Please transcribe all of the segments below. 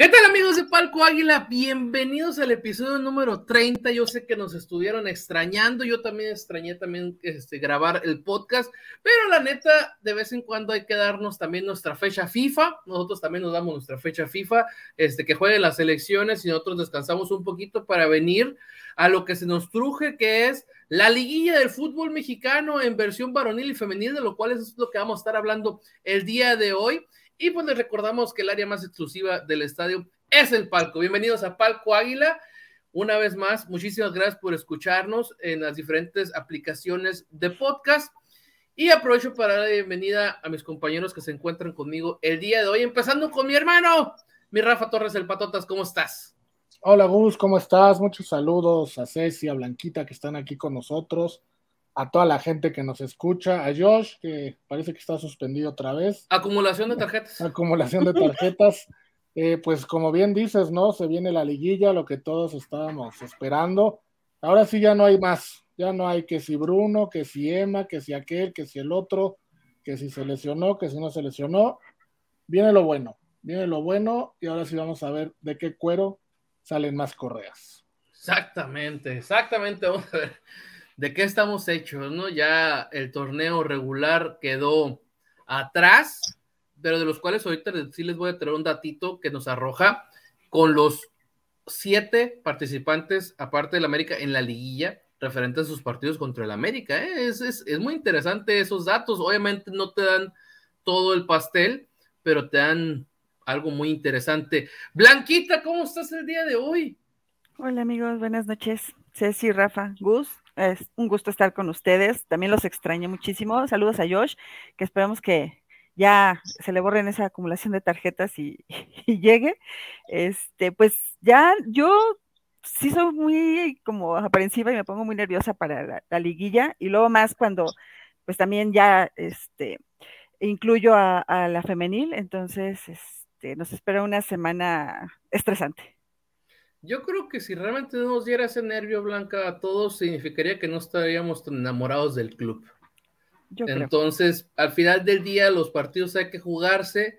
¿Qué tal amigos de Palco Águila? Bienvenidos al episodio número 30. Yo sé que nos estuvieron extrañando, yo también extrañé también este, grabar el podcast, pero la neta, de vez en cuando hay que darnos también nuestra fecha FIFA. Nosotros también nos damos nuestra fecha FIFA, este, que jueguen las elecciones y nosotros descansamos un poquito para venir a lo que se nos truje, que es la liguilla del fútbol mexicano en versión varonil y femenil, de lo cual es lo que vamos a estar hablando el día de hoy. Y pues les recordamos que el área más exclusiva del estadio es el palco. Bienvenidos a Palco Águila. Una vez más, muchísimas gracias por escucharnos en las diferentes aplicaciones de podcast. Y aprovecho para dar la bienvenida a mis compañeros que se encuentran conmigo el día de hoy, empezando con mi hermano, mi Rafa Torres, el Patotas. ¿Cómo estás? Hola Gus, ¿cómo estás? Muchos saludos a Ceci, a Blanquita que están aquí con nosotros a toda la gente que nos escucha, a Josh, que parece que está suspendido otra vez. Acumulación de tarjetas. Acumulación de tarjetas. Eh, pues como bien dices, ¿no? Se viene la liguilla, lo que todos estábamos esperando. Ahora sí ya no hay más. Ya no hay que si Bruno, que si Emma, que si aquel, que si el otro, que si se lesionó, que si no se lesionó. Viene lo bueno, viene lo bueno y ahora sí vamos a ver de qué cuero salen más correas. Exactamente, exactamente. Vamos a ver de qué estamos hechos, ¿no? Ya el torneo regular quedó atrás, pero de los cuales ahorita sí les voy a traer un datito que nos arroja con los siete participantes, aparte del América, en la liguilla, referente a sus partidos contra el América. ¿eh? Es, es, muy interesante esos datos. Obviamente no te dan todo el pastel, pero te dan algo muy interesante. Blanquita, ¿cómo estás el día de hoy? Hola amigos, buenas noches. Ceci, Rafa, Gus, es un gusto estar con ustedes. También los extraño muchísimo. Saludos a Josh, que esperamos que ya se le borren esa acumulación de tarjetas y, llegue. Este, pues ya yo sí soy muy como aprensiva y me pongo muy nerviosa para la, liguilla. Y luego más cuando pues también ya este incluyo a, a la femenil, entonces este, nos espera una semana estresante. Yo creo que si realmente nos diera ese nervio blanca a todos, significaría que no estaríamos tan enamorados del club. Entonces, al final del día, los partidos hay que jugarse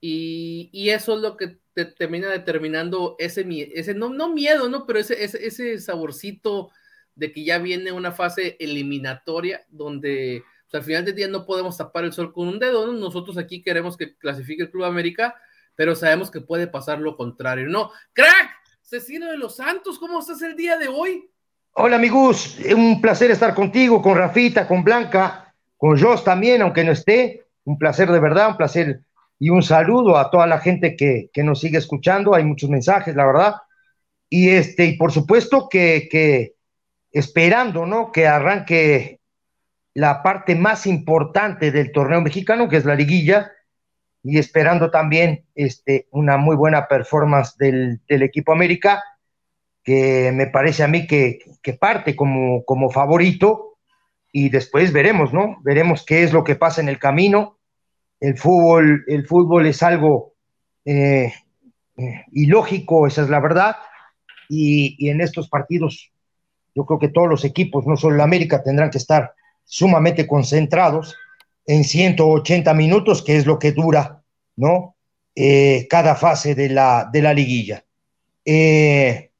y, eso es lo que te termina determinando ese, ese no, no miedo, ¿no? Pero ese, ese, ese saborcito de que ya viene una fase eliminatoria donde pues, al final del día no podemos tapar el sol con un dedo, ¿no? Nosotros aquí queremos que clasifique el Club América, pero sabemos que puede pasar lo contrario. No, crack, Cecino de los Santos, ¿cómo estás el día de hoy? Hola amigos, un placer estar contigo, con Rafita, con Blanca, con Jos también, aunque no esté. Un placer de verdad, un placer y un saludo a toda la gente que, nos sigue escuchando. Hay muchos mensajes, la verdad. Y este, y por supuesto que, que esperando, ¿no? Que arranque la parte más importante del torneo mexicano, que es la liguilla, y esperando también este, una muy buena performance del, equipo América, que me parece a mí que, parte como, como favorito y después veremos, ¿no? Veremos qué es lo que pasa en el camino. El fútbol, el fútbol es algo eh, eh, ilógico, esa es la verdad, y, y en estos partidos yo creo que todos los equipos, no solo el América, tendrán que estar sumamente concentrados en 180 minutos, que es lo que dura, ¿no? Eh, cada fase de la, de la liguilla. Eh,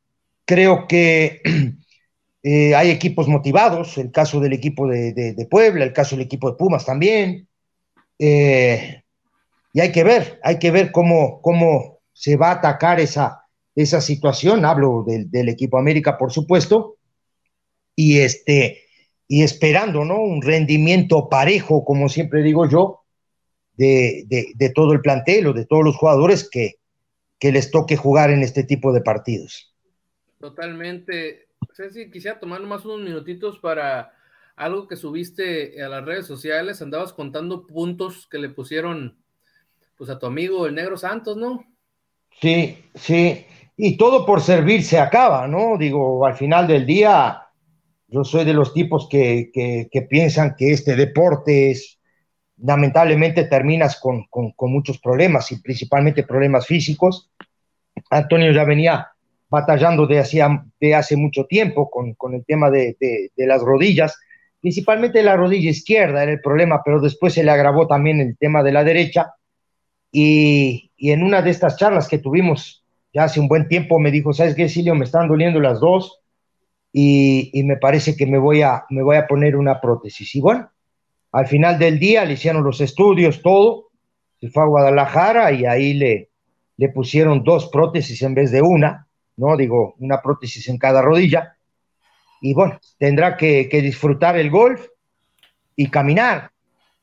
creo que eh, hay equipos motivados, el caso del equipo de, Puebla, el caso del equipo de Pumas también. y hay que ver, hay que ver cómo, cómo se va a atacar esa, esa situación. Hablo del, del equipo América, por supuesto. Y este, y esperando, ¿no? Un rendimiento parejo, como siempre digo yo, de, todo el plantel o de todos los jugadores que, les toque jugar en este tipo de partidos. Totalmente. Ceci, quisiera tomar más unos minutitos para algo que subiste a las redes sociales. Andabas contando puntos que le pusieron pues a tu amigo el Negro Santos, ¿no? Sí, sí. Y todo por servir se acaba, ¿no? Digo, al final del día, yo soy de los tipos que, piensan que este deporte es, lamentablemente terminas con, muchos problemas y principalmente problemas físicos. Antonio ya venía batallando de, de hace mucho tiempo con, el tema de, las rodillas, principalmente la rodilla izquierda era el problema, pero después se le agravó también el tema de la derecha. Y, y en una de estas charlas que tuvimos ya hace un buen tiempo me dijo, ¿sabes qué, Silio? Me están doliendo las dos y, me parece que me voy, a, me voy a poner una prótesis. Y bueno, al final del día le hicieron los estudios, todo, se fue a Guadalajara y ahí le, le pusieron dos prótesis en vez de una, ¿no? Digo, una prótesis en cada rodilla. Y bueno, tendrá que, que disfrutar el golf y caminar,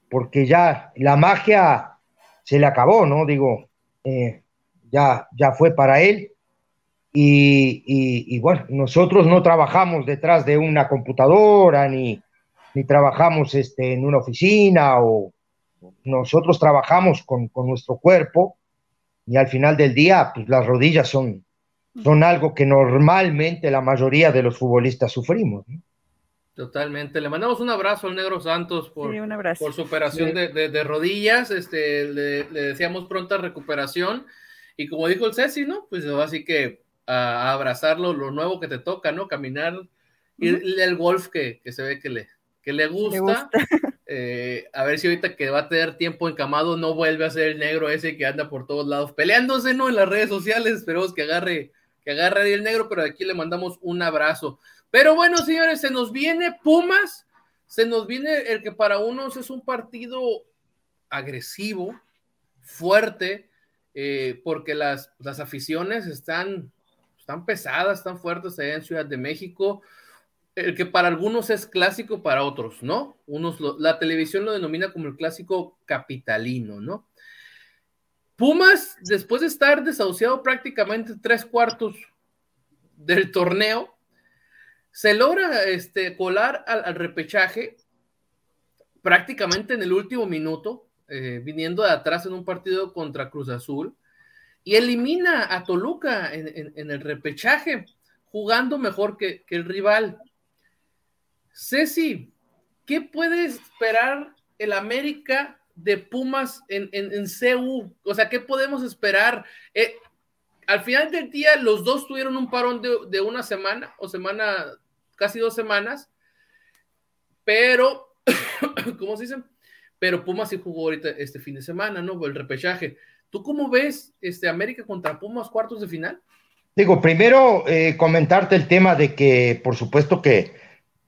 porque ya la magia se le acabó, ¿no? Digo, eh, ya, ya fue para él. Y, y, y, bueno, nosotros no trabajamos detrás de una computadora ni, ni trabajamos este, en una oficina o nosotros trabajamos con, con, nuestro cuerpo y al final del día pues las rodillas son, son algo que normalmente la mayoría de los futbolistas sufrimos. ¿no? Totalmente. Le mandamos un abrazo al Negro Santos por, sí, por su operación sí. de, de, de, rodillas. Este, le, le, deseamos pronta recuperación. Y como dijo el Ceci, ¿no? Pues así que a, abrazarlo, lo nuevo que te toca, ¿no? Caminar, y el golf que, que, se ve que le, que le gusta. Le gusta. Eh, a ver si ahorita que va a tener tiempo encamado no vuelve a ser el negro ese que anda por todos lados peleándose, ¿no? En las redes sociales. Esperemos que agarre, que agarre el negro, pero aquí le mandamos un abrazo. Pero bueno, señores, se nos viene Pumas, se nos viene el que para unos es un partido agresivo, fuerte, eh, porque las, las aficiones están, están pesadas, están fuertes allá en Ciudad de México, el que para algunos es clásico, para otros, ¿no? Unos lo, la televisión lo denomina como el clásico capitalino, ¿no? Pumas, después de estar desahuciado prácticamente tres cuartos del torneo, se logra este, colar al, repechaje prácticamente en el último minuto, eh, viniendo de atrás en un partido contra Cruz Azul, y elimina a Toluca en, el repechaje, jugando mejor que, el rival. Ceci, ¿qué puede esperar el América de Pumas en CU? O sea, ¿qué podemos esperar? Eh, al final del día, los dos tuvieron un parón de, de, una semana o semana, casi dos semanas, pero, ¿cómo se dice? Pero Pumas sí jugó ahorita este fin de semana, ¿no? El repechaje. ¿Tú cómo ves este América contra Pumas cuartos de final? Digo, primero eh, comentarte el tema de que, por supuesto que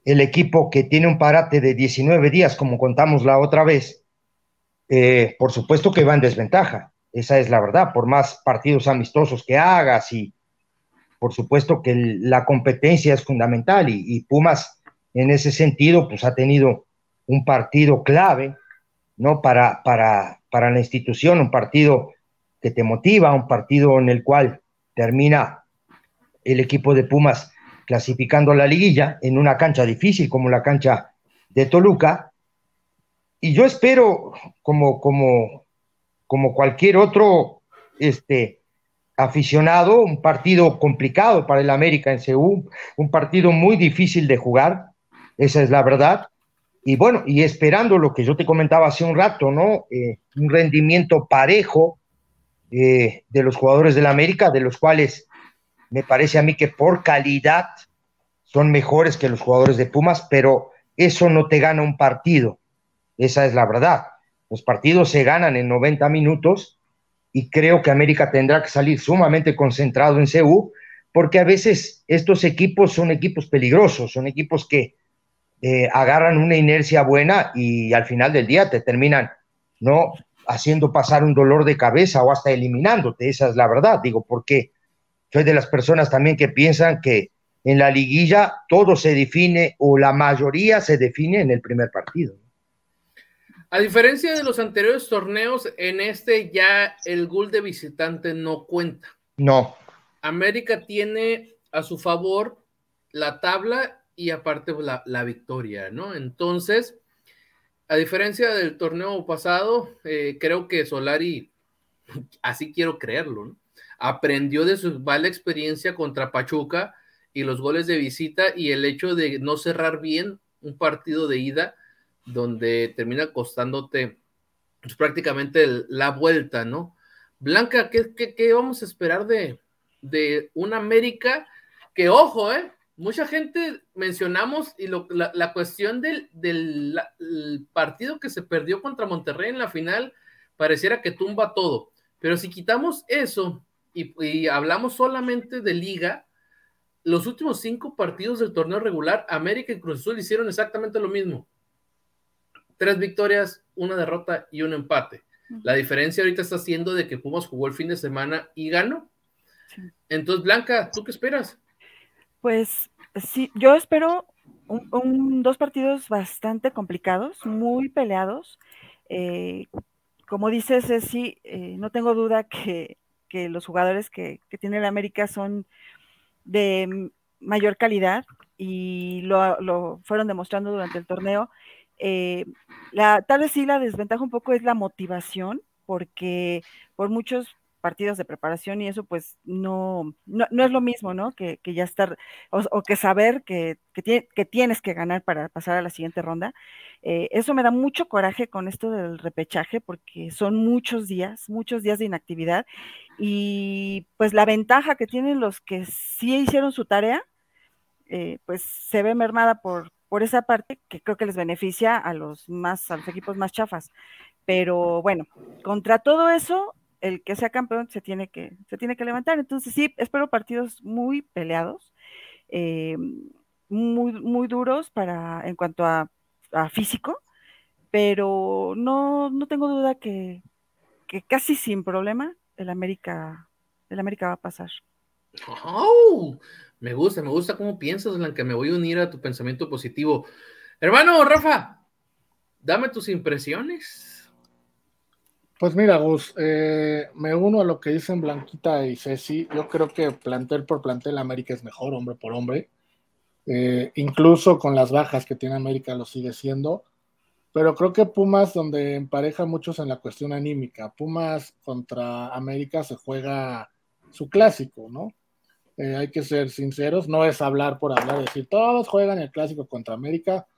el equipo que tiene un parate de 19 días, como contamos la otra vez, eh, por supuesto que va en desventaja esa es la verdad, por más partidos amistosos que hagas y por supuesto que la competencia es fundamental y, y, Pumas en ese sentido pues ha tenido un partido clave, ¿no? Para, para, para la institución, un partido que te motiva, un partido en el cual termina el equipo de Pumas clasificando la liguilla en una cancha difícil como la cancha de Toluca. Y yo espero, como, como como cualquier otro este, aficionado, un partido complicado para el América en Seúl, un partido muy difícil de jugar, esa es la verdad. Y bueno, y esperando lo que yo te comentaba hace un rato, ¿no? Eh, un rendimiento parejo eh, de los jugadores del América, de los cuales me parece a mí que por calidad son mejores que los jugadores de Pumas, pero eso no te gana un partido, esa es la verdad. Los partidos se ganan en 90 minutos y creo que América tendrá que salir sumamente concentrado en CU, porque a veces estos equipos son equipos peligrosos, son equipos que eh, agarran una inercia buena y al final del día te terminan no haciendo pasar un dolor de cabeza o hasta eliminándote, esa es la verdad, digo, porque soy de las personas también que piensan que en la liguilla todo se define o la mayoría se define en el primer partido. A diferencia de los anteriores torneos, en este ya el gol de visitante no cuenta. No. América tiene a su favor la tabla y aparte la, la victoria, ¿no? Entonces, a diferencia del torneo pasado, eh, creo que Solari, así quiero creerlo, ¿no? aprendió de su mala experiencia contra Pachuca y los goles de visita y el hecho de no cerrar bien un partido de ida donde termina costándote pues, prácticamente la vuelta, ¿no? Blanca, ¿qué, qué, qué vamos a esperar de, de un América que, ojo, ¿eh? Mucha gente mencionamos y lo, la, la, cuestión del, del la, partido que se perdió contra Monterrey en la final pareciera que tumba todo. Pero si quitamos eso, y, hablamos solamente de liga, los últimos cinco partidos del torneo regular, América y Cruz Azul hicieron exactamente lo mismo. Tres victorias, una derrota y un empate. La diferencia ahorita está siendo de que Pumas jugó el fin de semana y ganó. Entonces, Blanca, ¿tú qué esperas? Pues sí, yo espero un, dos partidos bastante complicados, muy peleados. Eh, como dices, sí, eh, no tengo duda que, los jugadores que, tiene el América son de mayor calidad y lo, fueron demostrando durante el torneo. Eh, la, tal vez sí la desventaja un poco es la motivación, porque por muchos partidos de preparación y eso pues no, no, es lo mismo, ¿no? Que, ya estar, o, que saber que, que, tienes que ganar para pasar a la siguiente ronda. Eh, eso me da mucho coraje con esto del repechaje porque son muchos días, muchos días de inactividad y pues la ventaja que tienen los que sí hicieron su tarea, eh, pues se ve mermada por, por esa parte que creo que les beneficia a los más, a los equipos más chafas. Pero bueno, contra todo eso, el que sea campeón se tiene que, se tiene que levantar. Entonces sí, espero partidos muy peleados, eh, muy, muy duros para, en cuanto a, físico, pero no, no tengo duda que, que, casi sin problema el América, el América va a pasar. Me gusta, me gusta cómo piensas, Blanca, me voy a unir a tu pensamiento positivo. Hermano Rafa, dame tus impresiones. Pues mira, Gus, eh, me uno a lo que dicen Blanquita y Ceci. Yo creo que plantel por plantel América es mejor, hombre por hombre. Eh, incluso con las bajas que tiene América lo sigue siendo. Pero creo que Pumas, donde empareja muchos en la cuestión anímica, Pumas contra América se juega su clásico, ¿no? Eh, hay que ser sinceros, no es hablar por hablar, decir todos juegan el clásico contra América,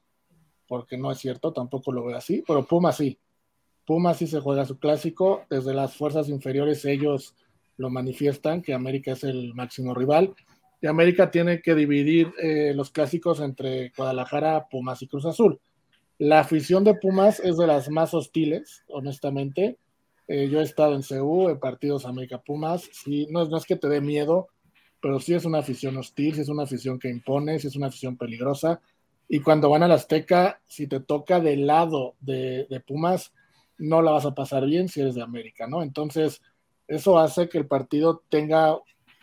porque no es cierto, tampoco lo veo así, pero Pumas sí. Pumas sí se juega su clásico, desde las fuerzas inferiores ellos lo manifiestan, que América es el máximo rival, y América tiene que dividir eh, los clásicos entre Guadalajara, Pumas y Cruz Azul. La afición de Pumas es de las más hostiles, honestamente. Eh, yo he estado en CU, en partidos América Pumas, no, no es que te dé miedo, pero sí es una afición hostil, sí es una afición que impone, sí es una afición peligrosa. Y cuando van al Azteca, si te toca del lado de Pumas, no la vas a pasar bien si eres de América, ¿no? Entonces, eso hace que el partido tenga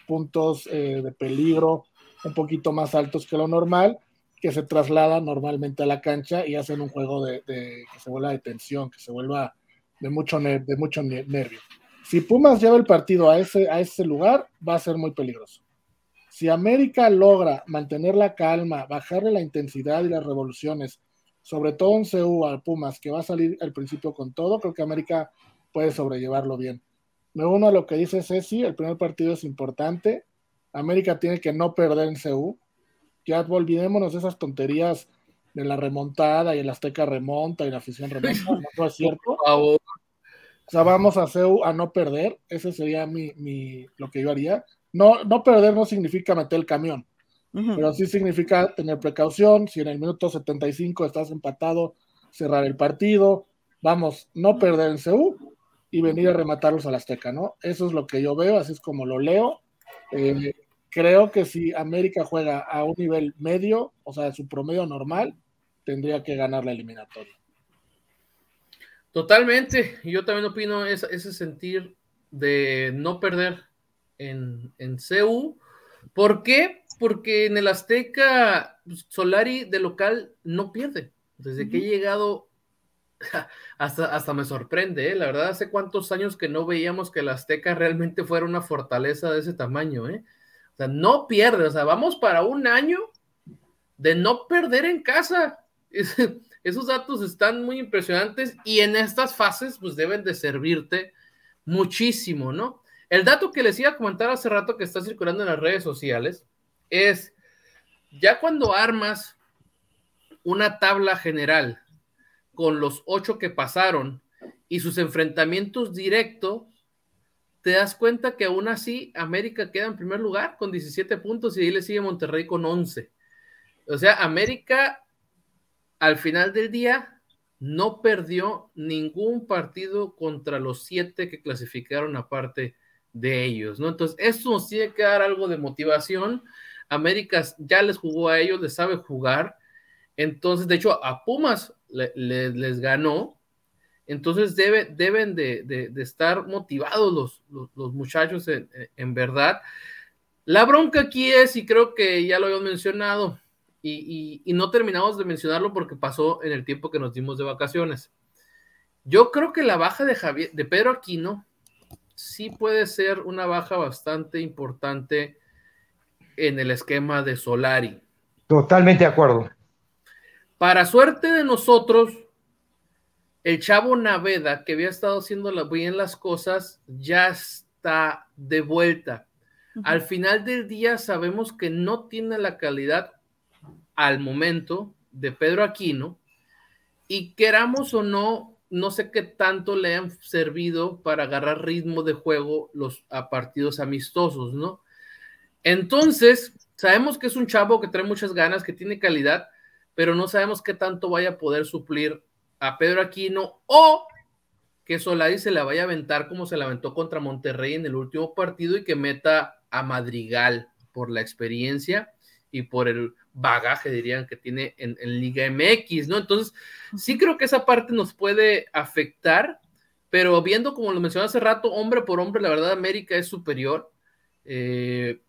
puntos eh, de peligro un poquito más altos que lo normal, que se trasladan normalmente a la cancha y hacen un juego de, que se vuelva de tensión, que se vuelva de mucho, de mucho nervio. Si Pumas lleva el partido a ese, a ese lugar, va a ser muy peligroso. Si América logra mantener la calma, bajarle la intensidad y las revoluciones sobre todo en CU al Pumas, que va a salir al principio con todo, creo que América puede sobrellevarlo bien. Me uno a lo que dice Ceci, el primer partido es importante. América tiene que no perder en CU. Ya olvidémonos de esas tonterías de la remontada y el Azteca remonta y la afición remonta. No, es cierto. Por favor. O sea, vamos a CU a no perder. Ese sería mi, mi, lo que yo haría. No, no perder no significa meter el camión. Pero sí significa tener precaución. Si en el minuto 75 estás empatado, cerrar el partido. Vamos, no perder en CU y venir a rematarlos a la Azteca, ¿no? Eso es lo que yo veo, así es como lo leo. Eh, creo que si América juega a un nivel medio, o sea, su promedio normal, tendría que ganar la eliminatoria. Totalmente, yo también opino ese, ese sentir de no perder en, en CU. ¿Por qué? Porque en el Azteca pues, Solari de local no pierde. Desde que he llegado, hasta, hasta me sorprende, ¿eh? la verdad, hace cuántos años que no veíamos que el Azteca realmente fuera una fortaleza de ese tamaño, ¿eh? O sea, no pierde, o sea, vamos para un año de no perder en casa. esos datos están muy impresionantes y en estas fases pues deben de servirte muchísimo, ¿no? El dato que les iba a comentar hace rato que está circulando en las redes sociales es ya cuando armas una tabla general con los ocho que pasaron y sus enfrentamientos directos, te das cuenta que aún así América queda en primer lugar con 17 puntos y ahí le sigue Monterrey con 11. O sea, América al final del día no perdió ningún partido contra los siete que clasificaron aparte de ellos, ¿no? Entonces, esto nos tiene que dar algo de motivación. América ya les jugó a ellos, les sabe jugar. Entonces, de hecho, a Pumas les ganó. Entonces, debe, deben de, estar motivados los, muchachos en, verdad. La bronca aquí es, y creo que ya lo habíamos mencionado, y, y, no terminamos de mencionarlo porque pasó en el tiempo que nos dimos de vacaciones. Yo creo que la baja de, Javier, de Pedro Aquino sí puede ser una baja bastante importante en el esquema de Solari. Totalmente de acuerdo. Para suerte de nosotros, el chavo Naveda, que había estado haciendo bien las cosas, ya está de vuelta. Al final del día sabemos que no tiene la calidad al momento de Pedro Aquino y queramos o no, no sé qué tanto le han servido para agarrar ritmo de juego los a partidos amistosos, ¿no? Entonces, sabemos que es un chavo que trae muchas ganas, que tiene calidad, pero no sabemos qué tanto vaya a poder suplir a Pedro Aquino o que Solari se la vaya a aventar como se la aventó contra Monterrey en el último partido y que meta a Madrigal por la experiencia y por el bagaje, dirían, que tiene en, Liga MX, ¿no? Entonces, sí creo que esa parte nos puede afectar, pero viendo, como lo mencioné hace rato, hombre por hombre, la verdad, América es superior, eh,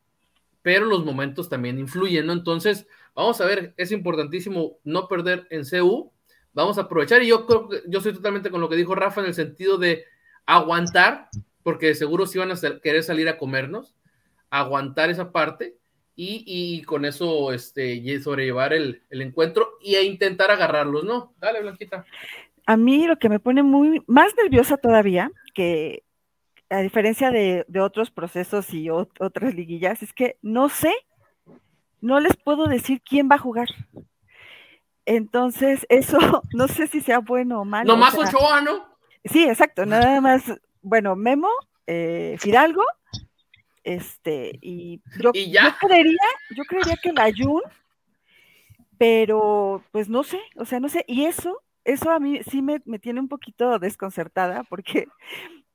pero los momentos también influyen, ¿no? Entonces, vamos a ver, es importantísimo no perder en CU, vamos a aprovechar, y yo creo que yo estoy totalmente con lo que dijo Rafa en el sentido de aguantar, porque seguro sí van a querer salir a comernos, aguantar esa parte, y, con eso este, sobrellevar el, encuentro y intentar agarrarlos, ¿no? Dale, Blanquita. A mí lo que me pone muy más nerviosa todavía, que a diferencia de, otros procesos y otras liguillas, es que no sé, no les puedo decir quién va a jugar. Entonces, eso no sé si sea bueno o malo. No más Ochoa, ¿no? Sí, exacto, nada más, bueno, Memo, eh, Fidalgo este, y yo, creería, yo creería que la Jun, pero pues no sé, o sea, no sé, y eso, eso a mí sí me, tiene un poquito desconcertada, porque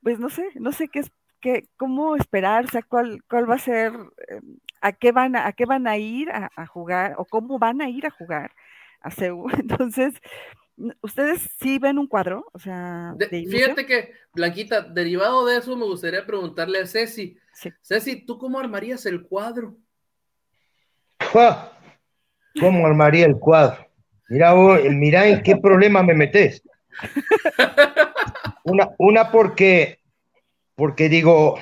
pues no sé, no sé qué es, qué, cómo esperar, o sea, cuál, cuál va a ser, em, a qué van a, a qué van a ir a, a jugar, o cómo van a ir a jugar a CEU. Entonces, ¿Ustedes sí ven un cuadro? O sea, fíjate que, Blanquita, derivado de eso, me gustaría preguntarle a Ceci. Ceci, ¿tú cómo armarías el cuadro? ¿Cómo armaría el cuadro? Mira, mira en qué problema me metes. Una, una porque, porque digo,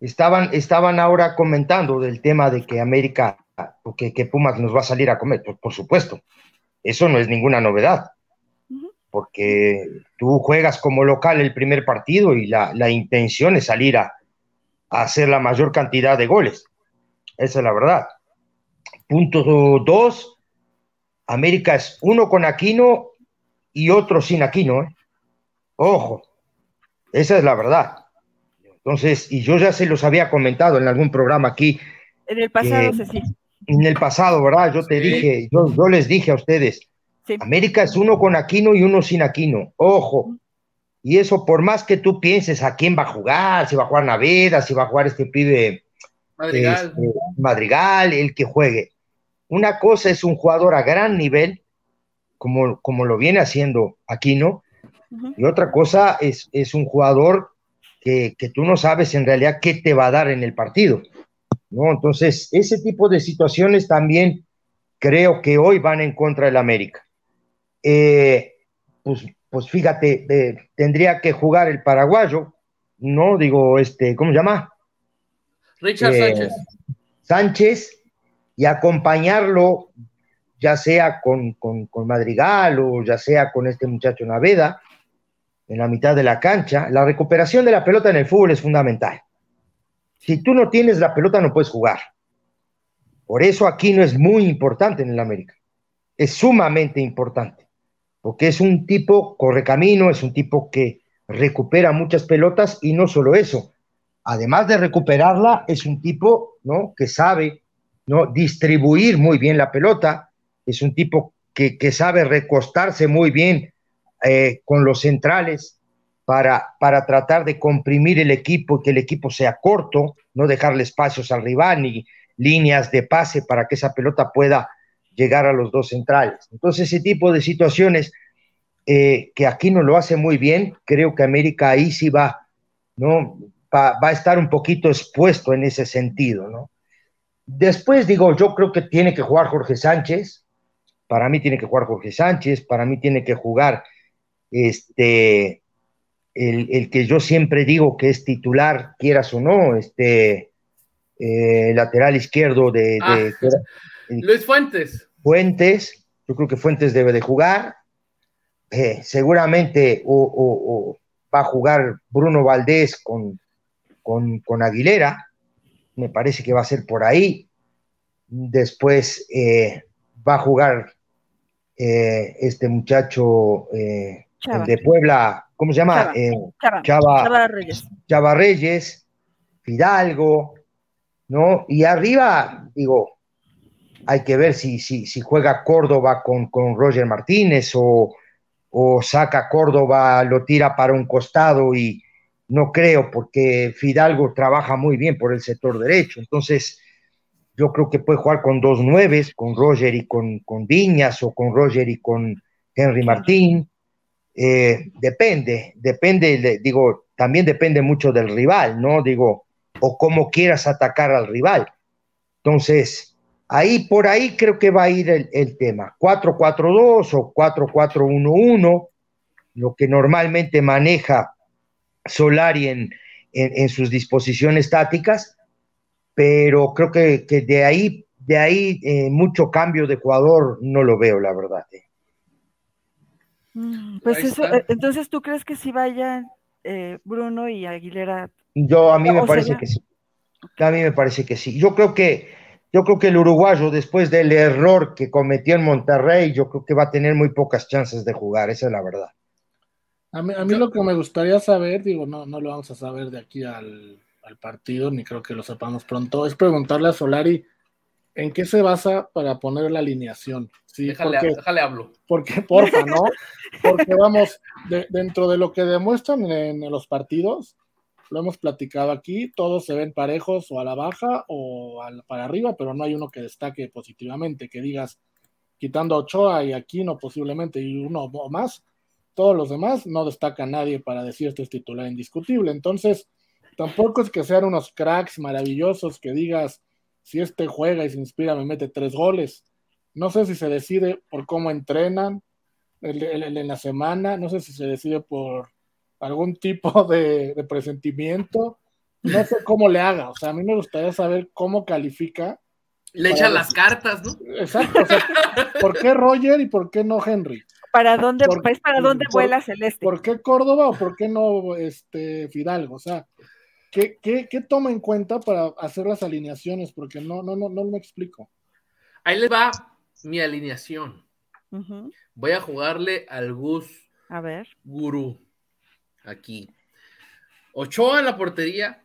estaban, estaban ahora comentando del tema de que América, que, que Pumas nos va a salir a comer, pues, por supuesto. Eso no es ninguna novedad porque tú juegas como local el primer partido y la, intención es salir a, hacer la mayor cantidad de goles. Esa es la verdad. Punto dos, América es uno con Aquino y otro sin Aquino. ¿eh? Ojo, esa es la verdad. Entonces, y yo ya se los había comentado en algún programa aquí. En el pasado, sí. En el pasado, ¿verdad? Yo te dije, yo, yo les dije a ustedes, América es uno con Aquino y uno sin Aquino. Ojo. Y eso, por más que tú pienses a quién va a jugar, si va a jugar Naveda, si va a jugar este pibe Madrigal. Este, Madrigal, el que juegue. Una cosa es un jugador a gran nivel, como, como lo viene haciendo Aquino, y otra cosa es, es un jugador que, que, tú no sabes en realidad qué te va a dar en el partido. ¿no? Entonces, ese tipo de situaciones también creo que hoy van en contra del América. Eh, pues, pues fíjate, eh, tendría que jugar el paraguayo, ¿no? Digo, este, ¿cómo se llama? Richard eh, Sánchez. Sánchez y acompañarlo, ya sea con, con, Madrigal o ya sea con este muchacho Naveda, en la mitad de la cancha. La recuperación de la pelota en el fútbol es fundamental. Si tú no tienes la pelota, no puedes jugar. Por eso aquí no es muy importante en el América. Es sumamente importante porque es un tipo correcamino, es un tipo que recupera muchas pelotas y no solo eso, además de recuperarla, es un tipo ¿no? que sabe ¿no? distribuir muy bien la pelota, es un tipo que, sabe recostarse muy bien eh, con los centrales, para, para tratar de comprimir el equipo que el equipo sea corto, no dejarle espacios al rival ni líneas de pase para que esa pelota pueda llegar a los dos centrales. Entonces, ese tipo de situaciones eh, que aquí no lo hace muy bien, creo que América ahí sí va, ¿no? Va, va, a estar un poquito expuesto en ese sentido, ¿no? Después digo, yo creo que tiene que jugar Jorge Sánchez, para mí tiene que jugar Jorge Sánchez, para mí tiene que jugar este, el, el que yo siempre digo que es titular, quieras o no, este, eh, lateral izquierdo de, Ah, de- Luis Fuentes. Fuentes, yo creo que Fuentes debe de jugar. Eh, seguramente o, o- o va a jugar Bruno Valdés con, con, con Aguilera, me parece que va a ser por ahí. Después eh, va a jugar eh, este muchacho eh, Chava. de Puebla, ¿cómo se llama? Chava. Eh, Chava Reyes. Chava Reyes, Fidalgo, ¿no? Y arriba, digo, hay que ver si, si, si juega Córdoba con, con Roger Martínez o, o saca Córdoba, lo tira para un costado y no creo, porque Fidalgo trabaja muy bien por el sector derecho. Entonces, yo creo que puede jugar con dos nueves, con Roger y con, con Viñas o con Roger y con Henry Martín. Eh, depende, depende, de- digo, también depende mucho del rival, ¿no? Digo, o cómo quieras atacar al rival. Entonces, ahí por ahí creo que va a ir el, tema. 4-4-2 o 4-4-1-1, lo que normalmente maneja Solari en, en, sus disposiciones tácticas, pero creo que, que de ahí, de ahí eh, mucho cambio de jugador no lo veo, la verdad. eh. Mm, Pues eso, eh, entonces tú crees que sí vayan eh, Bruno y Aguilera. Yo a mí me parece sería- que sí. A mí me parece que sí. Yo creo que yo creo que el uruguayo después del error que cometió en Monterrey, yo creo que va a tener muy pocas chances de jugar, esa es la verdad. A mí, a mí lo que me gustaría saber, digo, no, no lo vamos a saber de aquí al, al partido, ni creo que lo sepamos pronto, es preguntarle a Solari en qué se basa para poner la alineación. Sí, Déjale, porque, déjale hablo. porque, porfa, ¿no? Porque vamos, de- dentro de lo que demuestran en, en los partidos, lo hemos platicado aquí, todos se ven parejos o a la baja o al- para arriba, pero no hay uno que destaque positivamente, que digas, quitando a Ochoa y Aquino posiblemente y uno o más, todos los demás no destaca nadie para decir este es titular indiscutible. Entonces, tampoco es que sean unos cracks maravillosos que digas, si este juega y se inspira me mete tres goles. No sé si se decide por cómo entrenan en la semana, no sé si se decide por algún tipo de, de presentimiento, no sé cómo le haga, o sea, a mí me gustaría saber cómo califica. Le echan las cartas, ¿no? Exacto, o sea, ¿por qué Roger y por qué no Henry? ¿Para dónde, Por- pues, para dónde por- vuela Celeste? ¿Por qué Córdoba o por qué no este, Fidalgo? O sea, ¿qué, qué, qué toma en cuenta para hacer las alineaciones? Porque no, no, no, no me explico. Ahí les va mi alineación. Voy a jugarle al Gus A ver. Gurú. Aquí. Ochoa en la portería.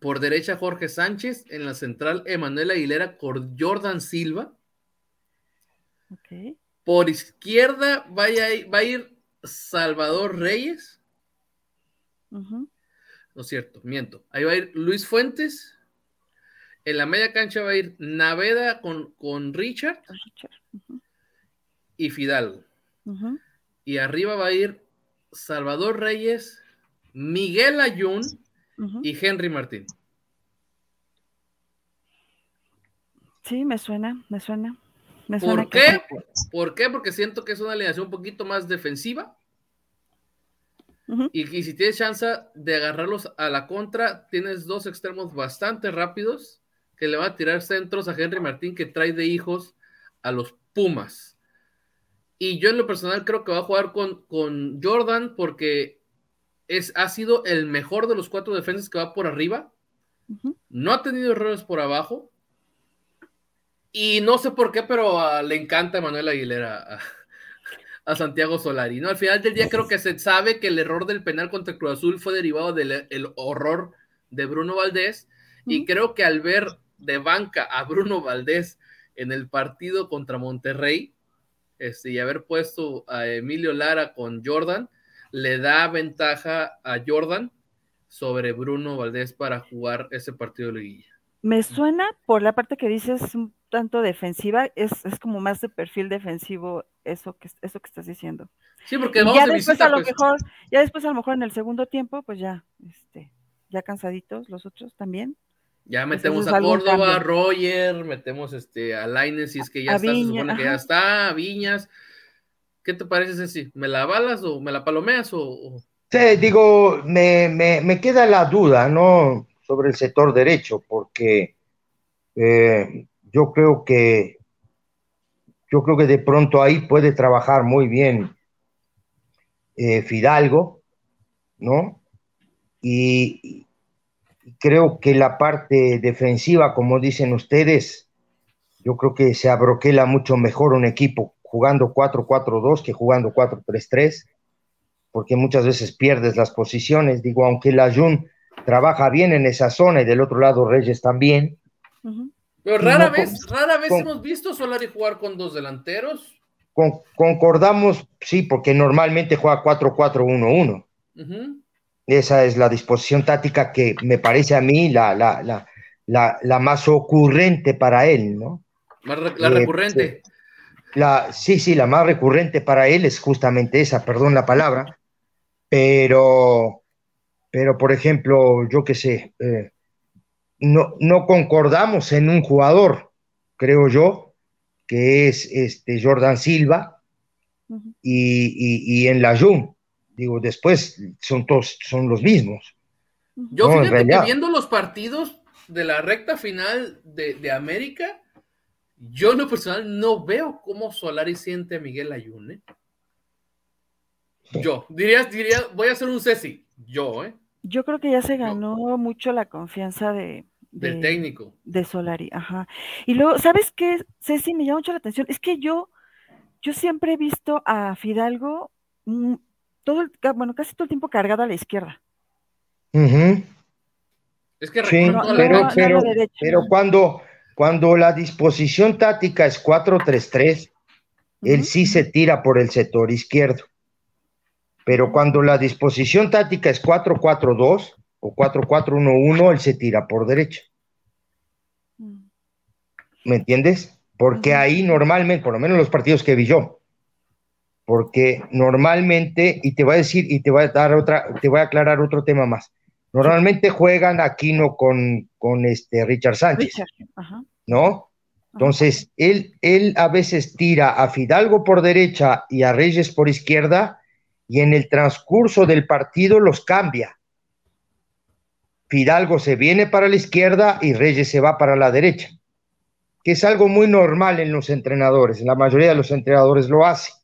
Por derecha Jorge Sánchez. En la central Emanuel Aguilera con Jordan Silva. Por izquierda vaya va a ir Salvador Reyes. ujú, No es cierto, miento. Ahí va a ir Luis Fuentes. En la media cancha va a ir Naveda con, con Richard Richard, y Fidalgo. ujú. Y arriba va a ir Salvador Reyes, Miguel Ayun y Henry Martín. Sí, me suena, me suena. Me suena ¿Por qué? ¿Por qué? Porque siento que es una alineación un poquito más defensiva. Y, y si tienes chance de agarrarlos a la contra, tienes dos extremos bastante rápidos que le van a tirar centros a Henry Martín que trae de hijos a los Pumas. Y yo en lo personal creo que va a jugar con, con Jordan porque es, ha sido el mejor de los cuatro defensas que va por arriba. No ha tenido errores por abajo. Y no sé por qué, pero ah, le encanta a Manuel Aguilera a, Santiago Solari. ¿no? Al final del día creo que se sabe que el error del penal contra Cruz Azul fue derivado del el horror de Bruno Valdés. Y creo que al ver de banca a Bruno Valdés en el partido contra Monterrey, este, y haber puesto a Emilio Lara con Jordan, le da ventaja a Jordan sobre Bruno Valdés para jugar ese partido de liguilla. Me suena por la parte que dices un tanto defensiva, es, es como más de perfil defensivo eso que, eso que estás diciendo. Sí, porque vamos ya después visita, a lo pues. mejor, ya después a lo mejor en el segundo tiempo, pues ya, este, ya cansaditos los otros también. Ya metemos a Córdoba. Roger, metemos este, a Laines si es que ya A está, se Viña, supone que ya está, a Viñas. ¿Qué te parece, Ceci? ¿Me la balas o me la palomeas o, o- Sí, digo, me, me- me queda la duda, ¿no? Sobre el sector derecho, porque eh, yo creo que yo creo que de pronto ahí puede trabajar muy bien eh, Fidalgo, ¿no? Y, creo que la parte defensiva, como dicen ustedes, yo creo que se abroquela mucho mejor un equipo jugando 4-4-2 que jugando 4-3-3 porque muchas veces pierdes las posiciones. Digo, aunque la Jun trabaja bien en esa zona y del otro lado Reyes también, Ujú. Pero rara no, vez, con- rara vez con- hemos visto a Solari jugar con dos delanteros. con- concordamos, sí, porque normalmente juega 4-4-1-1. Ujú. Esa es la disposición táctica que me parece a mí la, la, la, la, la más ocurrente para él, ¿no? La Eh, recurrente. La, sí, sí, la más recurrente para él es justamente esa, perdón la palabra, pero, pero por ejemplo, yo qué sé, eh, no, no concordamos en un jugador, creo yo, que es este Jordan Silva y, y, y en la Jun. Digo, después son todos, son los mismos. Yo no, fíjate que viendo los partidos de la recta final de, de América, yo en lo personal no veo cómo Solari siente a Miguel Ayun. ¿eh? Yo, diría, diría, voy a hacer un Ceci, yo, ¿eh? Yo creo que ya se ganó mucho la confianza de, Del de- técnico. de Solari, ajá. Y luego, ¿sabes qué, Ceci? Me llama mucho la atención. Es que yo, yo siempre he visto a Fidalgo mm, todo el, bueno, casi todo el tiempo cargado a la izquierda. Ujú. Es que Sí, recuerdo no, la- pero, no, pero, la derecha. pero cuando, cuando la disposición táctica es 4-3-3, él sí se tira por el sector izquierdo. Pero cuando la disposición táctica es 4-4-2 o 4-4-1-1, él se tira por derecha. Mm. ¿Me entiendes? Porque ahí normalmente, por lo menos los partidos que vi yo, porque normalmente, y te voy a decir, y te voy a dar otra, te voy a aclarar otro tema más. Normalmente juegan Aquino con, con este Richard Sánchez, Richard, ajá. ¿no? Entonces, él, él a veces tira a Fidalgo por derecha y a Reyes por izquierda, y en el transcurso del partido los cambia. Fidalgo se viene para la izquierda y Reyes se va para la derecha, que es algo muy normal en los entrenadores. La mayoría de los entrenadores lo hacen,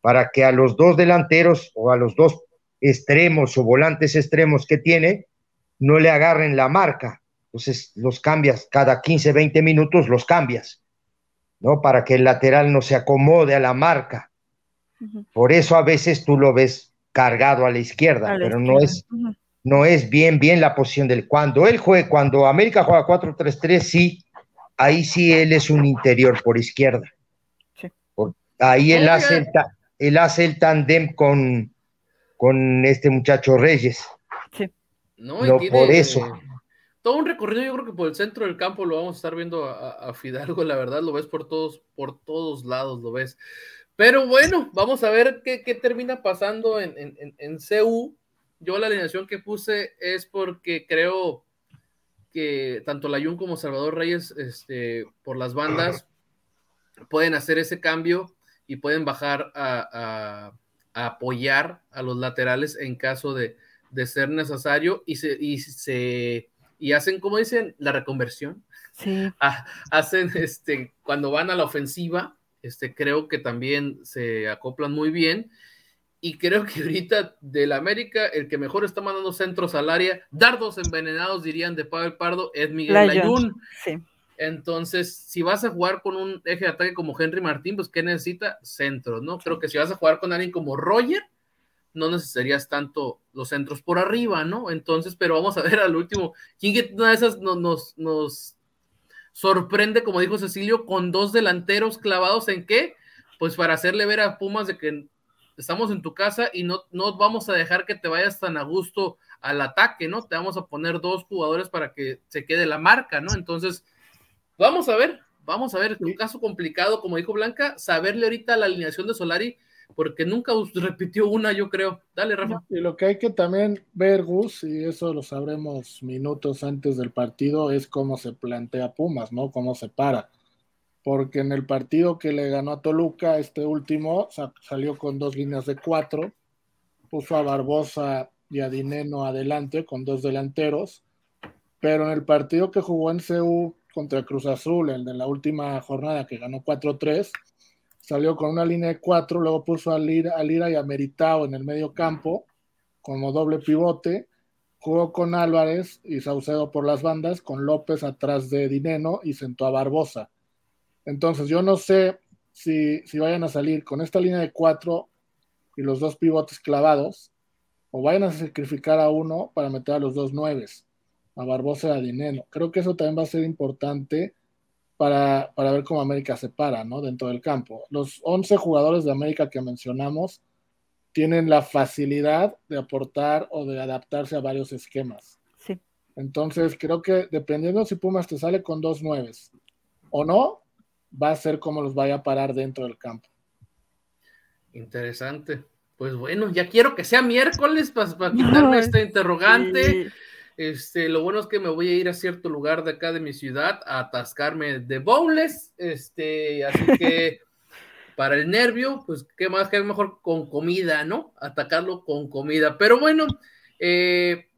para que a los dos delanteros o a los dos extremos o volantes extremos que tiene, no le agarren la marca. Entonces los cambias cada 15, 20 minutos, los cambias, ¿no? Para que el lateral no se acomode a la marca. Por eso a veces tú lo ves cargado a la izquierda, A la pero no es. No es bien, bien la posición del. Cuando él juega, cuando América juega 4-3-3, sí, ahí sí él es un interior por izquierda. Sí. Ahí él Oiga. hace, el ta- él hace el tandem con, con este muchacho Reyes. Sí. No, y No, tiene, por eso. eh, todo un recorrido, yo creo que por el centro del campo lo vamos a estar viendo a, a- a Fidalgo, la verdad, lo ves por todos, por todos lados, lo ves. Pero bueno, vamos a ver qué, qué termina pasando en, en, en, en CU. Yo la alineación que puse es porque creo que tanto Layun como Salvador Reyes, este, por las bandas, pueden hacer ese cambio y pueden bajar a, a- a apoyar a los laterales en caso de, de ser necesario y se, y se y hacen, como dicen, la reconversión. Sí. Ah, hacen este cuando van a la ofensiva, este creo que también se acoplan muy bien. Y creo que ahorita del América, el que mejor está mandando centros al área, dardos envenenados, dirían de Pavel Pardo, es Miguel Layún. Sí. Entonces, si vas a jugar con un eje de ataque como Henry Martín, pues ¿qué necesita? Centros, ¿no? Creo que si vas a jugar con alguien como Roger, no necesitarías tanto los centros por arriba, ¿no? Entonces, pero vamos a ver al último. ¿Quién que una de esas no- nos, nos sorprende, como dijo Cecilio, con dos delanteros clavados en qué? Pues para hacerle ver a Pumas de que estamos en tu casa y no, no vamos a dejar que te vayas tan a gusto al ataque, ¿no? Te vamos a poner dos jugadores para que se quede la marca, ¿no? Entonces, vamos a ver, vamos a ver, un caso complicado, como dijo Blanca, saberle ahorita la alineación de Solari, porque nunca repitió una, yo creo. Dale, Rafa. Y lo que hay que también ver, Gus, y eso lo sabremos minutos antes del partido, es cómo se plantea Pumas, ¿no? Cómo se para. Porque en el partido que le ganó a Toluca, este último salió con dos líneas de cuatro, puso a Barbosa y a Dineno adelante con dos delanteros, pero en el partido que jugó en CU contra Cruz Azul, el de la última jornada que ganó 4-3, salió con una línea de cuatro, luego puso a Lira, y a Meritao en el medio campo como doble pivote, jugó con Álvarez y Saucedo por las bandas, con López atrás de Dineno y sentó a Barbosa. Entonces yo no sé si, si vayan a salir con esta línea de cuatro y los dos pivotes clavados, o vayan a sacrificar a uno para meter a los dos nueves, a Barbosa y a Dineno. Creo que eso también va a ser importante para, ver cómo América se para, ¿no? Dentro del campo. Los 11 jugadores de América que mencionamos tienen la facilidad de aportar o de adaptarse a varios esquemas. Sí. Entonces, creo que dependiendo si Pumas te sale con dos nueves o no, va a ser como los vaya a parar dentro del campo. Interesante. Pues bueno, ya quiero que sea miércoles para, quitarme este interrogante. Este, lo bueno es que me voy a ir a cierto lugar de acá de mi ciudad a atascarme de bowls. Este, así que para el nervio, pues qué más que mejor con comida, ¿no? Atacarlo con comida. Pero bueno, eh,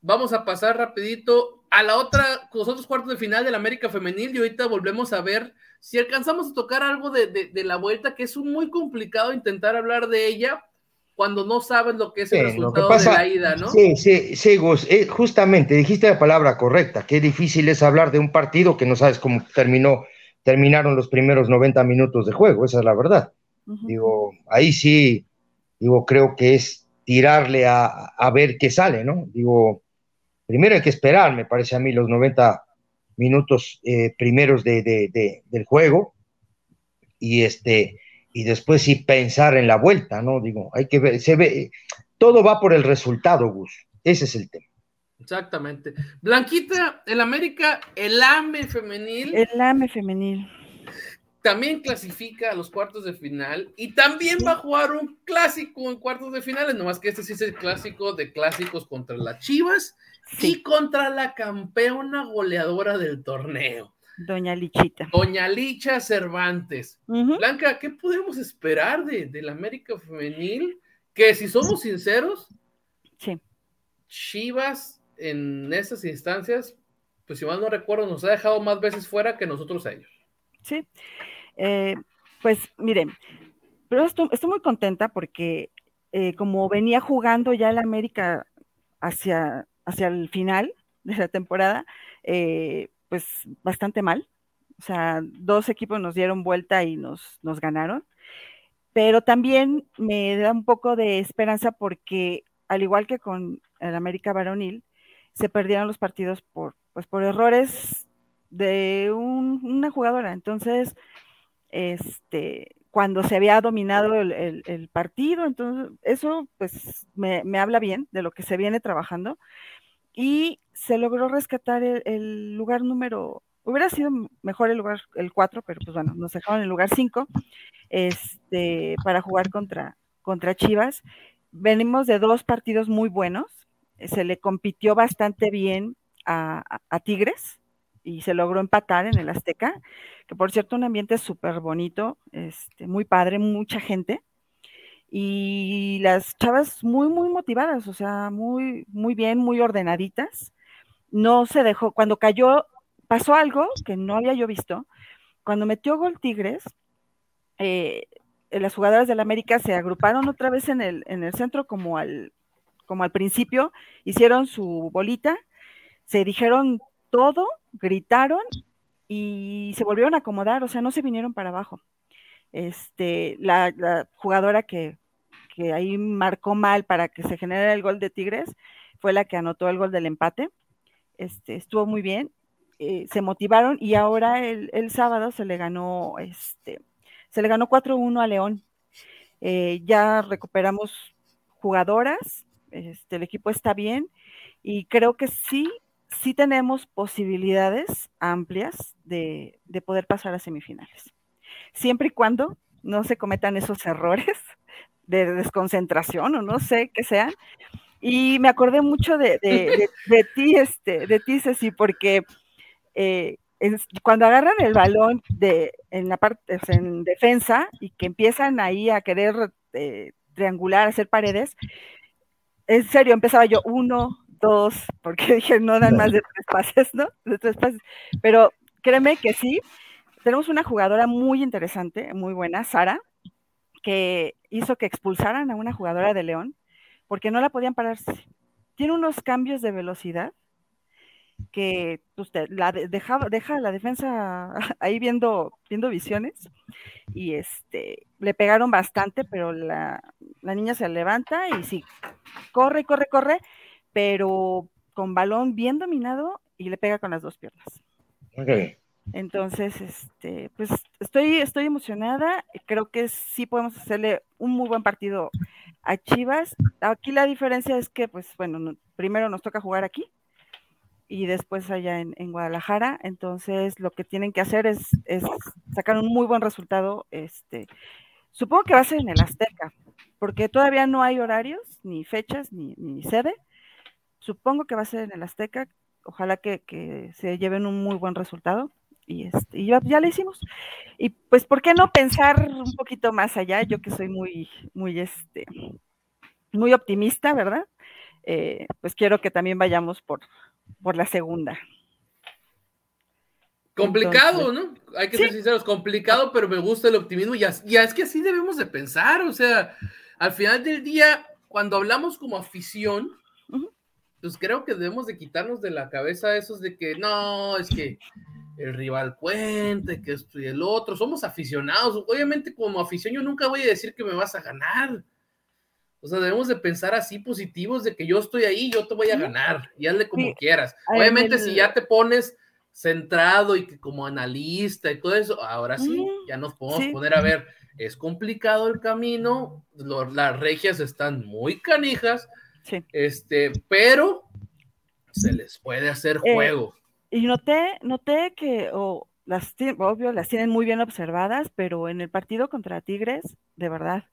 vamos a pasar rapidito a la otra, los otros cuartos de final del América Femenil y ahorita volvemos a ver si alcanzamos a tocar algo de, de la vuelta, que es muy complicado intentar hablar de ella cuando no sabes lo que es el resultado de la ida, ¿no? Sí, sí, sí, Gus, eh, justamente dijiste la palabra correcta, qué difícil es hablar de un partido que no sabes cómo terminó, terminaron los primeros 90 minutos de juego, esa es la verdad. Digo, ahí sí, digo, creo que es tirarle a, ver qué sale, ¿no? Digo, primero hay que esperar, me parece a mí, los 90 minutos eh, primeros de, del juego, y este, y después sí pensar en la vuelta, ¿no? Digo, hay que ver, se ve, todo va por el resultado, Gus. Ese es el tema. Exactamente. Blanquita, el América, el AME femenil. El AME femenil. También clasifica a los cuartos de final y también va a jugar un clásico en cuartos de finales, nomás que este sí es el clásico de clásicos contra las Chivas y contra la campeona goleadora del torneo. Doña Lichita. Doña Licha Cervantes. Blanca, ¿qué podemos esperar de, del América Femenil? Que si somos sinceros, sí. Chivas en esas instancias, pues si mal no recuerdo, nos ha dejado más veces fuera que nosotros a ellos. Sí. Eh, pues miren, pero estoy, muy contenta porque eh, como venía jugando ya el América hacia, hacia el final de la temporada, eh, pues bastante mal. O sea, dos equipos nos dieron vuelta y nos, nos ganaron. Pero también me da un poco de esperanza porque, al igual que con el América Varonil, se perdieron los partidos por, pues, por errores de una jugadora. Entonces, este, cuando se había dominado el, partido, entonces eso pues me, me, habla bien de lo que se viene trabajando y se logró rescatar el, lugar número, hubiera sido mejor el lugar, el 4, pero pues bueno, nos dejaron el lugar 5 este, para jugar contra, contra Chivas. Venimos de dos partidos muy buenos, se le compitió bastante bien a, Tigres y se logró empatar en el Azteca, que por cierto un ambiente súper bonito, este, muy padre, mucha gente y las chavas muy, muy motivadas, o sea, muy, muy bien, muy ordenaditas. No se dejó, cuando cayó, pasó algo que no había yo visto. Cuando metió gol Tigres, eh, las jugadoras del América se agruparon otra vez en el, en el centro como al, como al principio, hicieron su bolita, se dijeron todo, gritaron y se volvieron a acomodar, o sea, no se vinieron para abajo. Este, la, la jugadora que que ahí marcó mal para que se generara el gol de Tigres, fue la que anotó el gol del empate. Este, estuvo muy bien, eh, se motivaron y ahora el, sábado se le ganó, este, se le ganó 4-1 a León. Eh, ya recuperamos jugadoras, este, el equipo está bien y creo que sí, sí tenemos posibilidades amplias de, de poder pasar a semifinales. Siempre y cuando no se cometan esos errores de desconcentración o no sé qué sean. Y me acordé mucho de, de, ti, este, de ti, Ceci, porque eh, cuando agarran el balón de, en la parte, en defensa y que empiezan ahí a querer eh, triangular, hacer paredes, en serio, empezaba yo uno, dos, porque dije, no dan más de tres pases, ¿no? De tres pases. Pero créeme que sí, tenemos una jugadora muy interesante, muy buena, Sara, que hizo que expulsaran a una jugadora de León porque no la podían pararse. Tiene unos cambios de velocidad que usted pues, la deja, deja la defensa ahí viendo, viendo visiones y este le pegaron bastante, pero la, la niña se levanta y sí, corre, corre, corre, pero con balón bien dominado y le pega con las dos piernas. Okay. Entonces, este, pues estoy, estoy emocionada. Creo que sí podemos hacerle un muy buen partido a Chivas. Aquí la diferencia es que, pues, bueno, primero nos toca jugar aquí y después allá en, Guadalajara. Entonces, lo que tienen que hacer es, sacar un muy buen resultado. Este, supongo que va a ser en el Azteca, porque todavía no hay horarios, ni fechas, ni, ni sede. Supongo que va a ser en el Azteca. Ojalá que se lleven un muy buen resultado y, este, ya, ya, le hicimos. Y pues, ¿por qué no pensar un poquito más allá? Yo que soy muy, muy, este, muy optimista, ¿verdad? Eh, pues quiero que también vayamos por, por la segunda. Complicado, ¿no? Hay que ser sinceros, complicado, pero me gusta el optimismo y, ya es que así debemos de pensar, o sea, al final del día, cuando hablamos como afición, pues creo que debemos de quitarnos de la cabeza esos de que no, es que el rival cuente, que esto y el otro, somos aficionados, obviamente como afición yo nunca voy a decir que me vas a ganar, o sea, debemos de pensar así positivos de que yo estoy ahí, yo te voy a ganar, y hazle como quieras. Obviamente si ya te pones centrado y que como analista y todo eso, ahora sí, ya nos podemos poner a ver, es complicado el camino, las regias están muy canijas, este, pero se les puede hacer eh, juego. Y noté, noté que, las, obvio, las tienen muy bien observadas, pero en el partido contra Tigres, de verdad,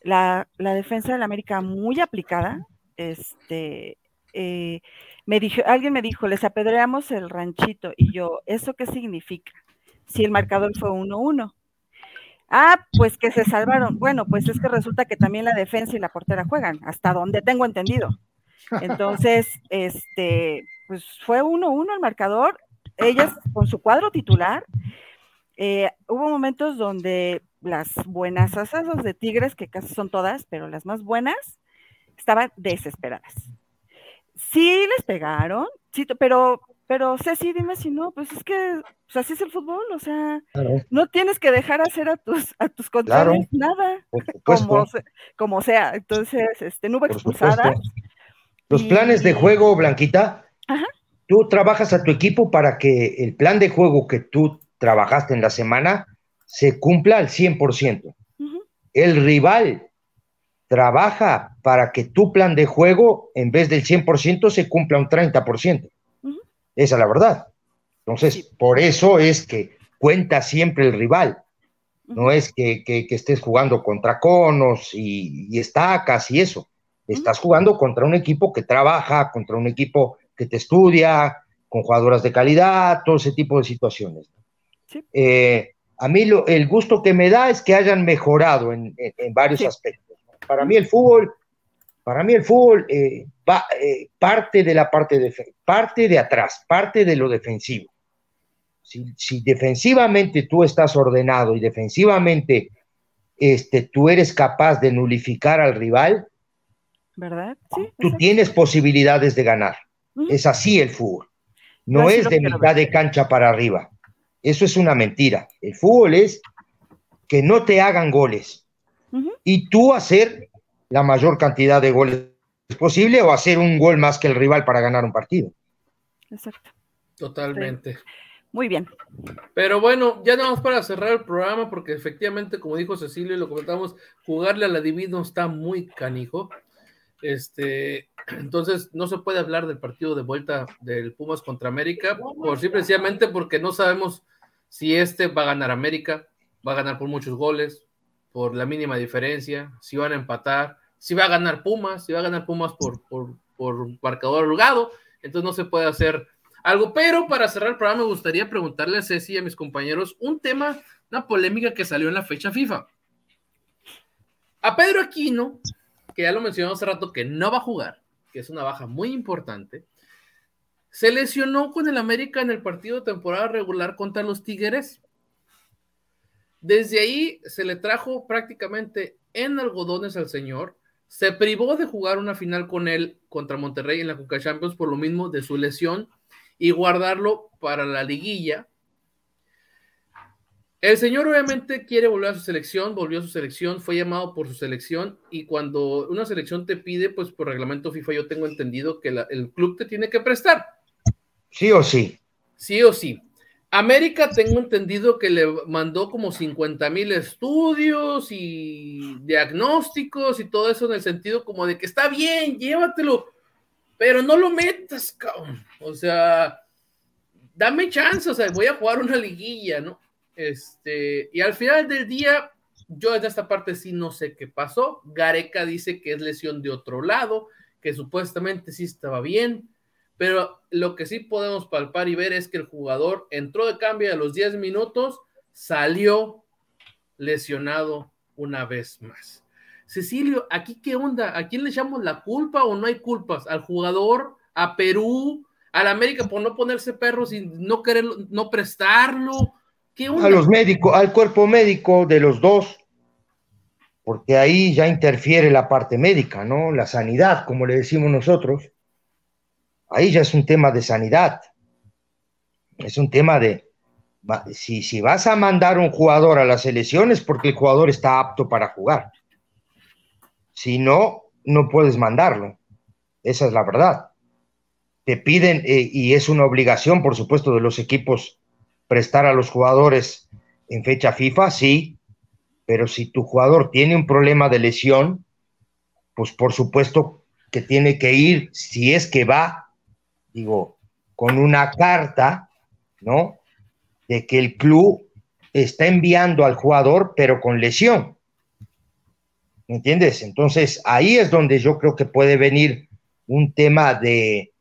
la, defensa de la América muy aplicada, este, eh, me dijo, alguien me dijo, les apedreamos el ranchito, y yo, ¿eso qué significa? Si el marcador fue 1-1. Ah, pues que se salvaron. Bueno, pues es que resulta que también la defensa y la portera juegan, hasta donde tengo entendido. Entonces, este, pues fue 1-1 el marcador, ellas con su cuadro titular. Eh, hubo momentos donde las buenas asas de Tigres, que casi son todas, pero las más buenas, estaban desesperadas. Sí les pegaron, sí, pero, pero Ceci, dime si no, pues es que pues así es el fútbol, o sea, no tienes que dejar hacer a tus, a tus contrarios nada, como, como, sea. Entonces, este, no hubo expulsada. Los planes de juego, Blanquita, tú trabajas a tu equipo para que el plan de juego que tú trabajaste en la semana se cumpla al 100%. El rival trabaja para que tu plan de juego, en vez del 100%, se cumpla un 30%. Esa es la verdad. Entonces, por eso es que cuenta siempre el rival. No es que, estés jugando contra conos y, y estacas y eso. Estás jugando contra un equipo que trabaja, contra un equipo que te estudia, con jugadoras de calidad, todo ese tipo de situaciones. Eh, a mí el gusto que me da es que hayan mejorado en, varios aspectos. Para mí el fútbol, para mí el fútbol eh, va, eh, parte de la parte de parte de atrás, parte de lo defensivo. Si, si, defensivamente tú estás ordenado y defensivamente este, tú eres capaz de nulificar al rival, ¿verdad? tú tienes posibilidades de ganar. Es así el fútbol. No es de mitad de cancha para arriba. Eso es una mentira. El fútbol es que no te hagan goles y tú hacer la mayor cantidad de goles posible o hacer un gol más que el rival para ganar un partido. Exacto. Totalmente. Muy bien. Pero bueno, ya nada más para cerrar el programa, porque efectivamente, como dijo Cecilio y lo comentamos, jugarle a la Divino está muy canijo. Este, entonces no se puede hablar del partido de vuelta del Pumas contra América, por simplemente porque no sabemos si este va a ganar América, va a ganar por muchos goles, por la mínima diferencia, si van a empatar, si va a ganar Pumas, si va a ganar Pumas por, por, por marcador holgado, entonces no se puede hacer algo. Pero para cerrar el programa, me gustaría preguntarle a Ceci y a mis compañeros un tema, una polémica que salió en la fecha FIFA. A Pedro Aquino, que ya lo mencionamos hace rato, que no va a jugar, que es una baja muy importante, se lesionó con el América en el partido de temporada regular contra los Tigres. Desde ahí se le trajo prácticamente en algodones al señor. Se privó de jugar una final con él contra Monterrey en la Coca Champions por lo mismo de su lesión y guardarlo para la liguilla. El señor obviamente quiere volver a su selección, volvió a su selección, fue llamado por su selección y cuando una selección te pide, pues por reglamento FIFA yo tengo entendido que el club te tiene que prestar. Sí o sí. Sí o sí. América tengo entendido que le mandó como 50 mil estudios y diagnósticos y todo eso en el sentido como de que está bien, llévatelo, pero no lo metas, cabrón. O sea, dame chance, o sea, voy a jugar una liguilla, ¿no? Este, y al final del día, yo desde esta parte sí no sé qué pasó. Gareca dice que es lesión de otro lado, que supuestamente sí estaba bien, pero lo que sí podemos palpar y ver es que el jugador entró de cambio a los 10 minutos, salió lesionado una vez más. Cecilio, ¿aquí qué onda? ¿A quién le echamos la culpa o no hay culpas? ¿Al jugador? ¿A Perú? ¿Al América por no ponerse perros y no querer, no prestarlo? ¿Qué onda? A los médicos, al cuerpo médico de los dos, porque ahí ya interfiere la parte médica, ¿no? La sanidad, como le decimos nosotros. Ahí ya es un tema de sanidad. Es un tema de, si, si vas a mandar un jugador a las elecciones porque el jugador está apto para jugar. Si no, no puedes mandarlo. Esa es la verdad. Te piden, eh, y es una obligación, por supuesto, de los equipos prestar a los jugadores en fecha FIFA, sí, pero si tu jugador tiene un problema de lesión, pues por supuesto que tiene que ir, si es que va, digo, con una carta, ¿no? De que el club está enviando al jugador, pero con lesión. ¿Me entiendes? Entonces, ahí es donde yo creo que puede venir un tema de,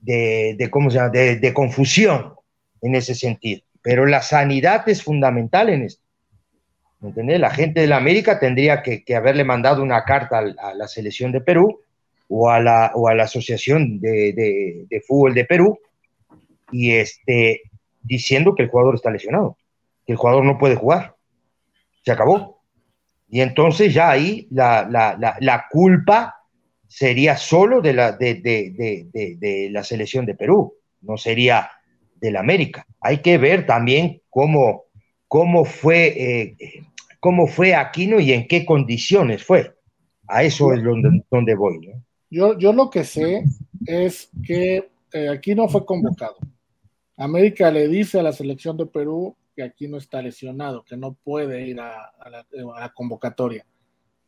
de, ¿cómo se llama? De, confusión en ese sentido. Pero la sanidad es fundamental en esto. ¿Me entiendes? La gente de la América tendría que, haberle mandado una carta a, la selección de Perú o a la, o a la Asociación de, de, Fútbol de Perú y este, diciendo que el jugador está lesionado, que el jugador no puede jugar. Se acabó. Y entonces ya ahí la, culpa sería solo de la, de, la selección de Perú, no sería del América. Hay que ver también cómo, cómo, fue, eh, cómo fue Aquino y en qué condiciones fue. A eso es donde, donde voy. Yo, yo lo que sé es que eh, Aquino fue convocado. América le dice a la selección de Perú que aquí no está lesionado, que no puede ir a, la, convocatoria.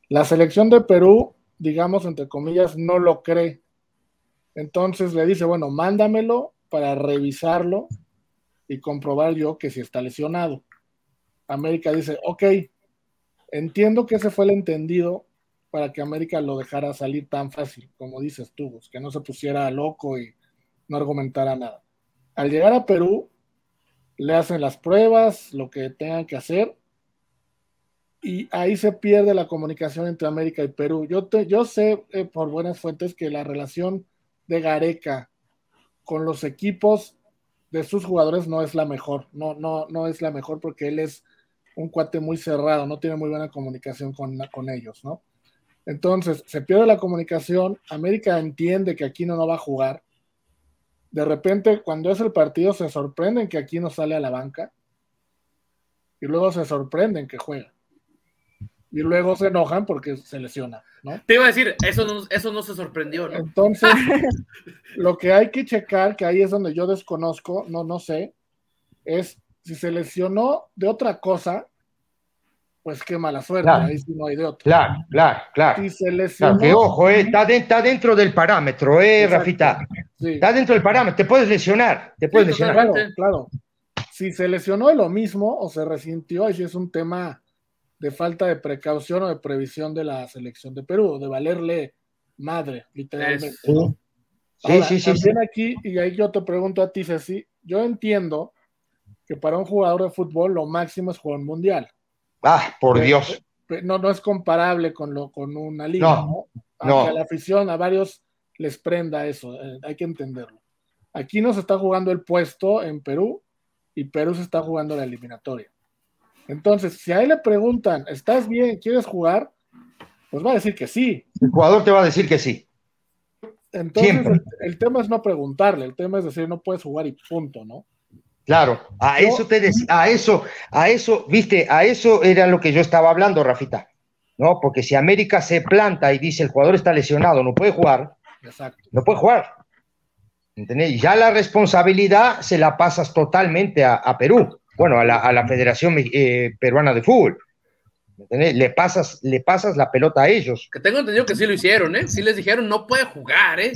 La selección de Perú, digamos, entre comillas, no lo cree. Entonces le dice, bueno, mándamelo para revisarlo y comprobar yo que si está lesionado. América dice, ok, entiendo que ese fue el entendido para que América lo dejara salir tan fácil, como dices tú, que no se pusiera loco y no argumentara nada. Al llegar a Perú, le hacen las pruebas, lo que tengan que hacer, y ahí se pierde la comunicación entre América y Perú. Yo, te, yo sé eh, por buenas fuentes que la relación de Gareca con los equipos de sus jugadores no es la mejor, no, no, no es la mejor porque él es un cuate muy cerrado, no tiene muy buena comunicación con, con ellos, ¿no? Entonces, se pierde la comunicación, América entiende que aquí no va a jugar, de repente, cuando es el partido, se sorprenden que aquí no sale a la banca y luego se sorprenden que juega. Y luego se enojan porque se lesiona, ¿no? Te iba a decir, eso no, eso no se sorprendió, ¿no? Entonces, lo que hay que checar, que ahí es donde yo desconozco, no, no sé, es si se lesionó de otra cosa, pues qué mala suerte, ahí sí no hay de otra. Claro, claro, claro. Si se lesionó, que ojo, eh, está, dentro del parámetro, eh, Rafita. Está dentro del parámetro, te puedes lesionar, te puedes lesionar. Claro, claro. Si se lesionó de lo mismo o se resintió, ahí sí es un tema de falta de precaución o de previsión de la selección de Perú, de valerle madre, literalmente. Sí, sí, sí, También aquí, y ahí yo te pregunto a ti, Ceci, yo entiendo que para un jugador de fútbol lo máximo es jugar un mundial. Ah, por Dios. No, no es comparable con, lo, con una liga, ¿no? a la afición, a varios les prenda eso, eh, hay que entenderlo. Aquí no se está jugando el puesto en Perú y Perú se está jugando la eliminatoria. Entonces, si a él le preguntan, ¿estás bien? ¿Quieres jugar? Pues va a decir que sí. El jugador te va a decir que sí. Entonces, el, tema es no preguntarle, el tema es decir, no puedes jugar y punto, ¿no? Claro, a eso te decía, a eso, a eso, viste, a eso era lo que yo estaba hablando, Rafita, ¿no? Porque si América se planta y dice el jugador está lesionado, no puede jugar, no puede jugar. ¿Entendés? Ya la responsabilidad se la pasas totalmente a, Perú, bueno, a la, Federación eh, Peruana de Fútbol. ¿entendés? Le pasas, le pasas la pelota a ellos. Que tengo entendido que sí lo hicieron, ¿eh? Sí les dijeron, no puede jugar, ¿eh?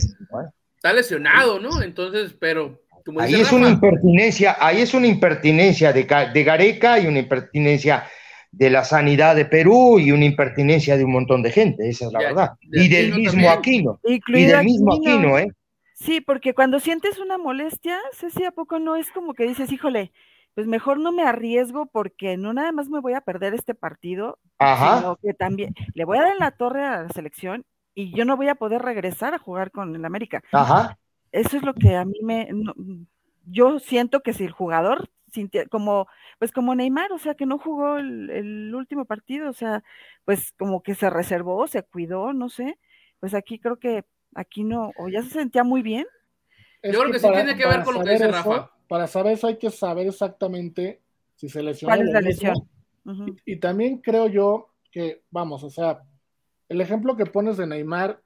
Está lesionado, ¿no? Entonces, pero ahí es una impertinencia, ahí es una impertinencia de, de, Gareca y una impertinencia de la sanidad de Perú y una impertinencia de un montón de gente, esa es la verdad. y del mismo Aquino. Y del mismo Aquino, ¿eh? Sí, porque cuando sientes una molestia, Ceci, ¿a poco no es como que dices, híjole, pues mejor no me arriesgo porque no nada más me voy a perder este partido, sino que también le voy a dar en la torre a la selección y yo no voy a poder regresar a jugar con el América. Ajá. Eso es lo que a mí me, yo siento que si el jugador, como, pues como Neymar, o sea, que no jugó el, último partido, o sea, pues como que se reservó, se cuidó, no sé, pues aquí creo que aquí no, o ya se sentía muy bien. yo creo que, sí tiene que ver con lo que dice Rafa. Para saber eso hay que saber exactamente si se lesionó. ¿Cuál es la lesión? y, también creo yo que, vamos, o sea, el ejemplo que pones de Neymar,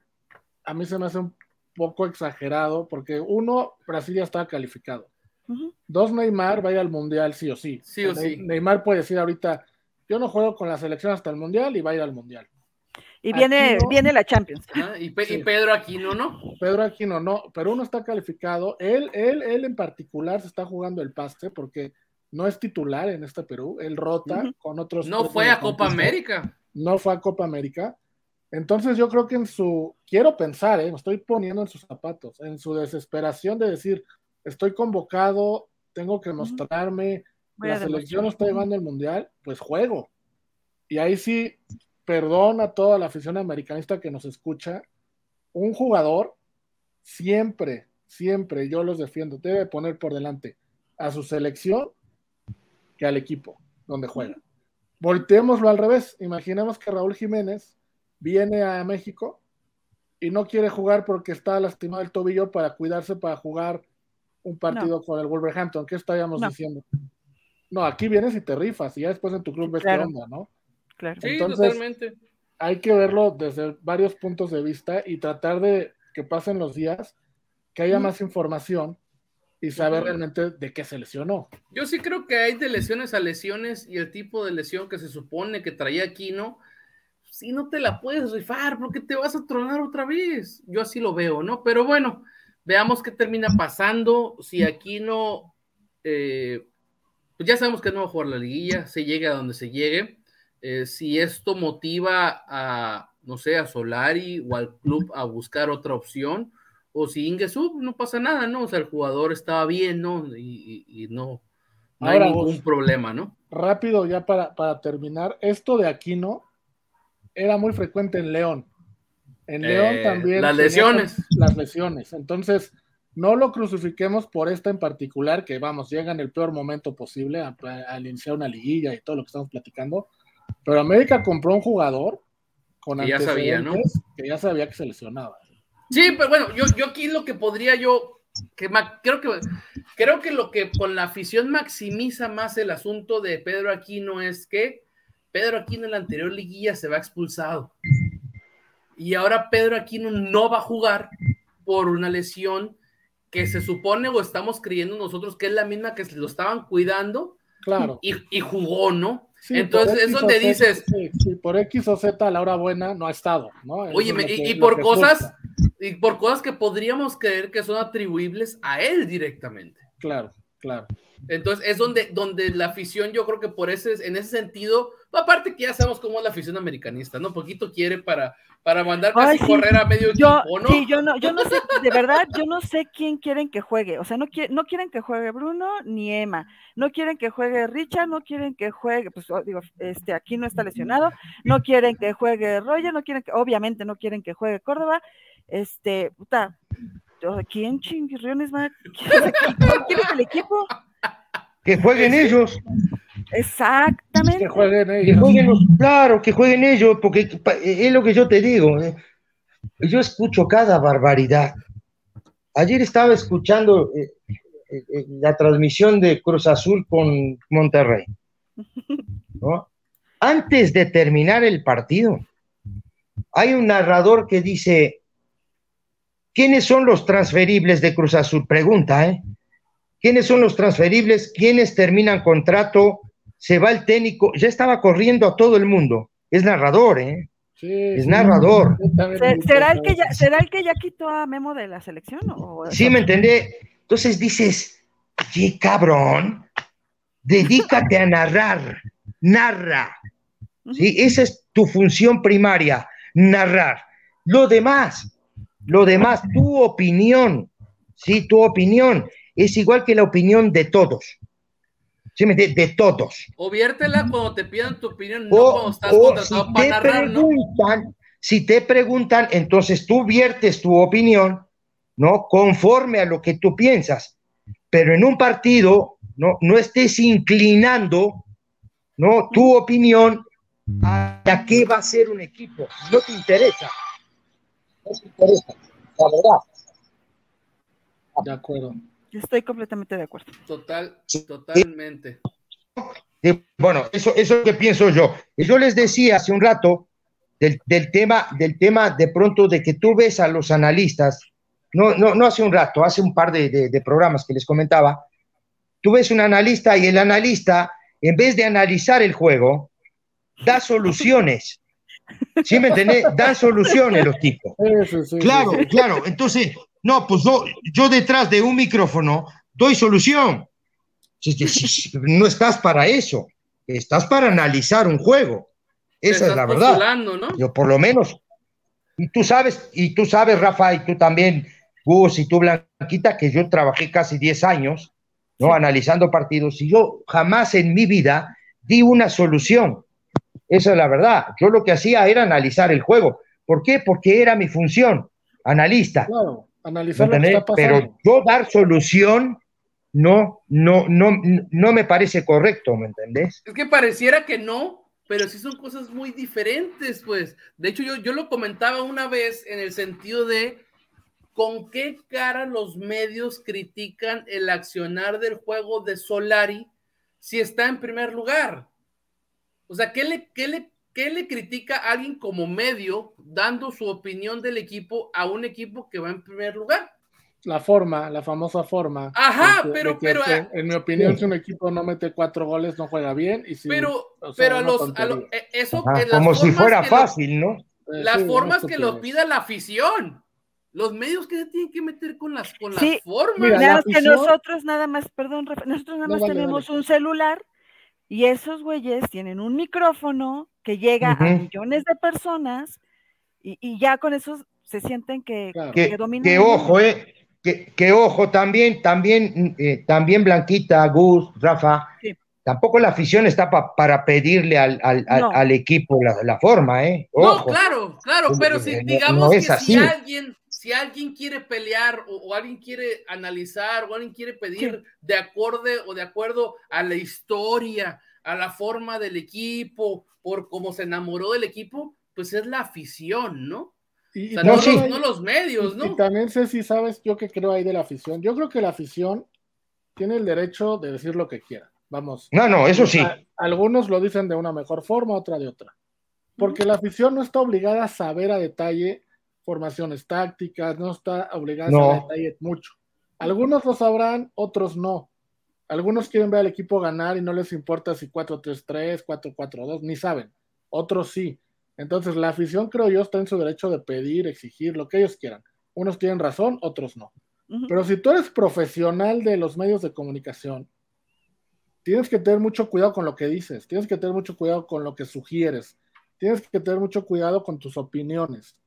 a mí se me hace un poco exagerado, porque uno, Brasil ya estaba calificado. Dos, Neymar vaya al Mundial sí o sí. Sí o, sí. Neymar puede decir ahorita, yo no juego con la selección hasta el Mundial y va a ir al Mundial. Y viene, viene la Champions. y, Pedro Aquino no. Pedro Aquino no, pero uno está calificado. Él, él, él en particular se está jugando el paste porque no es titular en este Perú. Él rota con otros. No fue a Copa América. No fue a Copa América. Entonces yo creo que en su, quiero pensar, ¿eh? me estoy poniendo en sus zapatos, en su desesperación de decir, estoy convocado, tengo que mostrarme, la selección está llevando el mundial, pues juego. Y ahí sí, perdón a toda la afición americanista que nos escucha, un jugador siempre, siempre, yo los defiendo, debe poner por delante a su selección que al equipo donde juega. Volteémoslo al revés, imaginemos que Raúl Jiménez viene a México y no quiere jugar porque está lastimado el tobillo para cuidarse para jugar un partido con el Wolverhampton. ¿Qué estaríamos diciendo? No, aquí vienes y te rifas y ya después en tu club ves qué onda, ¿no? Claro. Sí, totalmente. Hay que verlo desde varios puntos de vista y tratar de que pasen los días, que haya más información y saber realmente de qué se lesionó. Yo sí creo que hay de lesiones a lesiones y el tipo de lesión que se supone que traía aquí, ¿no? si no te la puedes rifar, porque te vas a tronar otra vez. Yo así lo veo, ¿no? Pero bueno, veamos qué termina pasando. Si aquí no, eh, pues ya sabemos que no va a jugar la liguilla, se llegue a donde se llegue. Eh, si esto motiva a, no sé, a Solari o al club a buscar otra opción, o si Ingesu, no pasa nada, ¿no? O sea, el jugador estaba bien, ¿no? Y, no, no hay ningún problema, ¿no? Rápido, ya para, para terminar, esto de aquí, ¿no? era muy frecuente en León. En León eh, también. Las lesiones. Las lesiones. Entonces, no lo crucifiquemos por esta en particular, que vamos, llega en el peor momento posible al iniciar una liguilla y todo lo que estamos platicando. Pero América compró un jugador con que ya sabía, ¿no? Que ya sabía que se lesionaba. Sí, pero bueno, yo, yo aquí lo que podría yo, que creo que creo que lo que con la afición maximiza más el asunto de Pedro Aquino es que Pedro Aquino en la anterior liguilla se va expulsado. Y ahora Pedro Aquino no va a jugar por una lesión que se supone o estamos creyendo nosotros que es la misma que se lo estaban cuidando Claro. y, y jugó, ¿no? Sí, Entonces es donde Z, dices, sí, sí, por X o Z a la hora buena no ha estado, ¿no? Oye, es y, por cosas, y por cosas que podríamos creer que son atribuibles a él directamente. Claro, claro. Entonces es donde, donde la afición, yo creo que por ese, en ese sentido, aparte que ya sabemos cómo es la afición americanista, ¿no? Poquito quiere para, para mandar casi Ay, sí. correr a medio Yo, equipo, ¿no? sí, yo no, yo no sé, de verdad, yo no sé quién quieren que juegue. O sea, no, no quieren que juegue Bruno ni Emma. No quieren que juegue Richard, no quieren que juegue, pues oh, digo, este, aquí no está lesionado. No quieren que juegue Roger, no quieren que, obviamente no quieren que juegue Córdoba. Este, puta, ¿quién chingirriones va? ¿Quién quién es el equipo? Que jueguen ellos, Exactamente. Que jueguen que ellos. jueguen los- claro, que jueguen ellos, porque es lo que yo te digo. eh. Yo escucho cada barbaridad. Ayer estaba escuchando eh, eh, eh, la transmisión de Cruz Azul con Monterrey. ¿no? Antes de terminar el partido, hay un narrador que dice, ¿quiénes son los transferibles de Cruz Azul? Pregunta, ¿eh? ¿Quiénes son los transferibles? ¿Quiénes terminan contrato? Se va el técnico. Ya estaba corriendo a todo el mundo. Es narrador, ¿eh? Sí, Es narrador. Yo también ¿Se- me ¿Será el, que ya, eso. ¿Será el que ya quitó a Memo de la selección? O ¿Sí me entendé? Entonces dices, qué cabrón, dedícate a narrar, narra. ¿sí? Esa es tu función primaria, narrar. Lo demás, lo demás, tu opinión, ¿sí? Tu opinión es igual que la opinión de todos. ¿Sí me entiendes? De todos. O viértela cuando te pidan tu opinión, no O, cuando estás o contratado si para te narrar, ¿no? preguntan, si te preguntan, entonces tú viertes tu opinión, ¿no? Conforme a lo que tú piensas. Pero en un partido, no, no estés inclinando, ¿no? Tu opinión a qué va a ser un equipo. No te interesa. No te interesa, la verdad. De acuerdo. Estoy completamente de acuerdo. Total, totalmente. Bueno, eso, eso es lo que pienso yo. Y Yo les decía hace un rato del, del tema, del tema de pronto de que tú ves a los analistas, no, no, no hace un rato, hace un par de, de- de programas que les comentaba, tú ves un analista y el analista, en vez de analizar el juego, da soluciones. ¿Sí me entendés? Dan soluciones los tipos. Sí, sí, sí, Claro, sí. claro. Entonces, no, pues yo, yo detrás de un micrófono doy solución. No estás para eso, estás para analizar un juego. Esa es la verdad. Yo por lo menos. Y tú sabes, y tú sabes, Rafa, y tú también, Gus, y tú, Blanquita, que yo trabajé casi 10 años, ¿no? Analizando partidos, y yo jamás en mi vida di una solución. Esa es la verdad. Yo lo que hacía era analizar el juego. ¿Por qué? Porque era mi función, analista. Claro, ¿me analizar lo que entendés? está pasando. Pero yo dar solución no, no, no, no me parece correcto, ¿me entendés? Es que pareciera que no, pero sí son cosas muy diferentes, pues. De hecho, yo, yo lo comentaba una vez en el sentido de con qué cara los medios critican el accionar del juego de Solari si está en primer lugar. O sea, ¿qué le, qué le, qué le critica a alguien como medio dando su opinión del equipo a un equipo que va en primer lugar? La forma, la famosa forma. Ajá, que- pero- que, pero, que, ah, en mi opinión, si un equipo no mete cuatro goles, no juega bien. Y si, Pero, o sea, pero a los, a lo- eh, eso, Ajá, en las como si fuera que lo- fácil, ¿no? Eh, las sí, formas una que lo pida la afición. Los medios que se tienen que meter con las, con Sí, las formas. mira, la más que afición- nosotros nada más, perdón, Rafa, nosotros nada No, más dale, tenemos dale. un celular y esos güeyes tienen un micrófono que llega a millones de personas y, y ya con eso se sienten que, Claro. que que, dominan. que ojo, eh, que, que ojo, también, también, eh, también Blanquita, Gus, Rafa, Sí. tampoco la afición está pa- para pedirle al, al- al- No. al equipo la, la forma, ¿eh? No, claro, claro, pero si No, no digamos es que así. si alguien, si alguien quiere pelear o, o alguien quiere analizar o alguien quiere pedir de acorde o de acuerdo a la historia, a la forma del equipo, por cómo se enamoró del equipo, pues es la afición, ¿no? Y, O sea, No, no, sí. los, no los medios, ¿no? Y también sé si sabes yo que creo ahí de la afición. Yo creo que la afición tiene el derecho de decir lo que quiera. Vamos. No, no, eso sí. A- algunos lo dicen de una mejor forma, otra de otra. Porque la afición no está obligada a saber a detalle formaciones tácticas, no está obligada a No. a detalle mucho. Algunos lo sabrán, otros no. Algunos quieren ver al equipo ganar y no les importa si 4-3-3, 4-4-2, ni saben. Otros sí. Entonces, la afición, creo yo, está en su derecho de pedir, exigir, lo que ellos quieran. Unos tienen razón, otros no. Pero si tú eres profesional de los medios de comunicación, tienes que tener mucho cuidado con lo que dices, tienes que tener mucho cuidado con lo que sugieres, tienes que tener mucho cuidado con tus opiniones.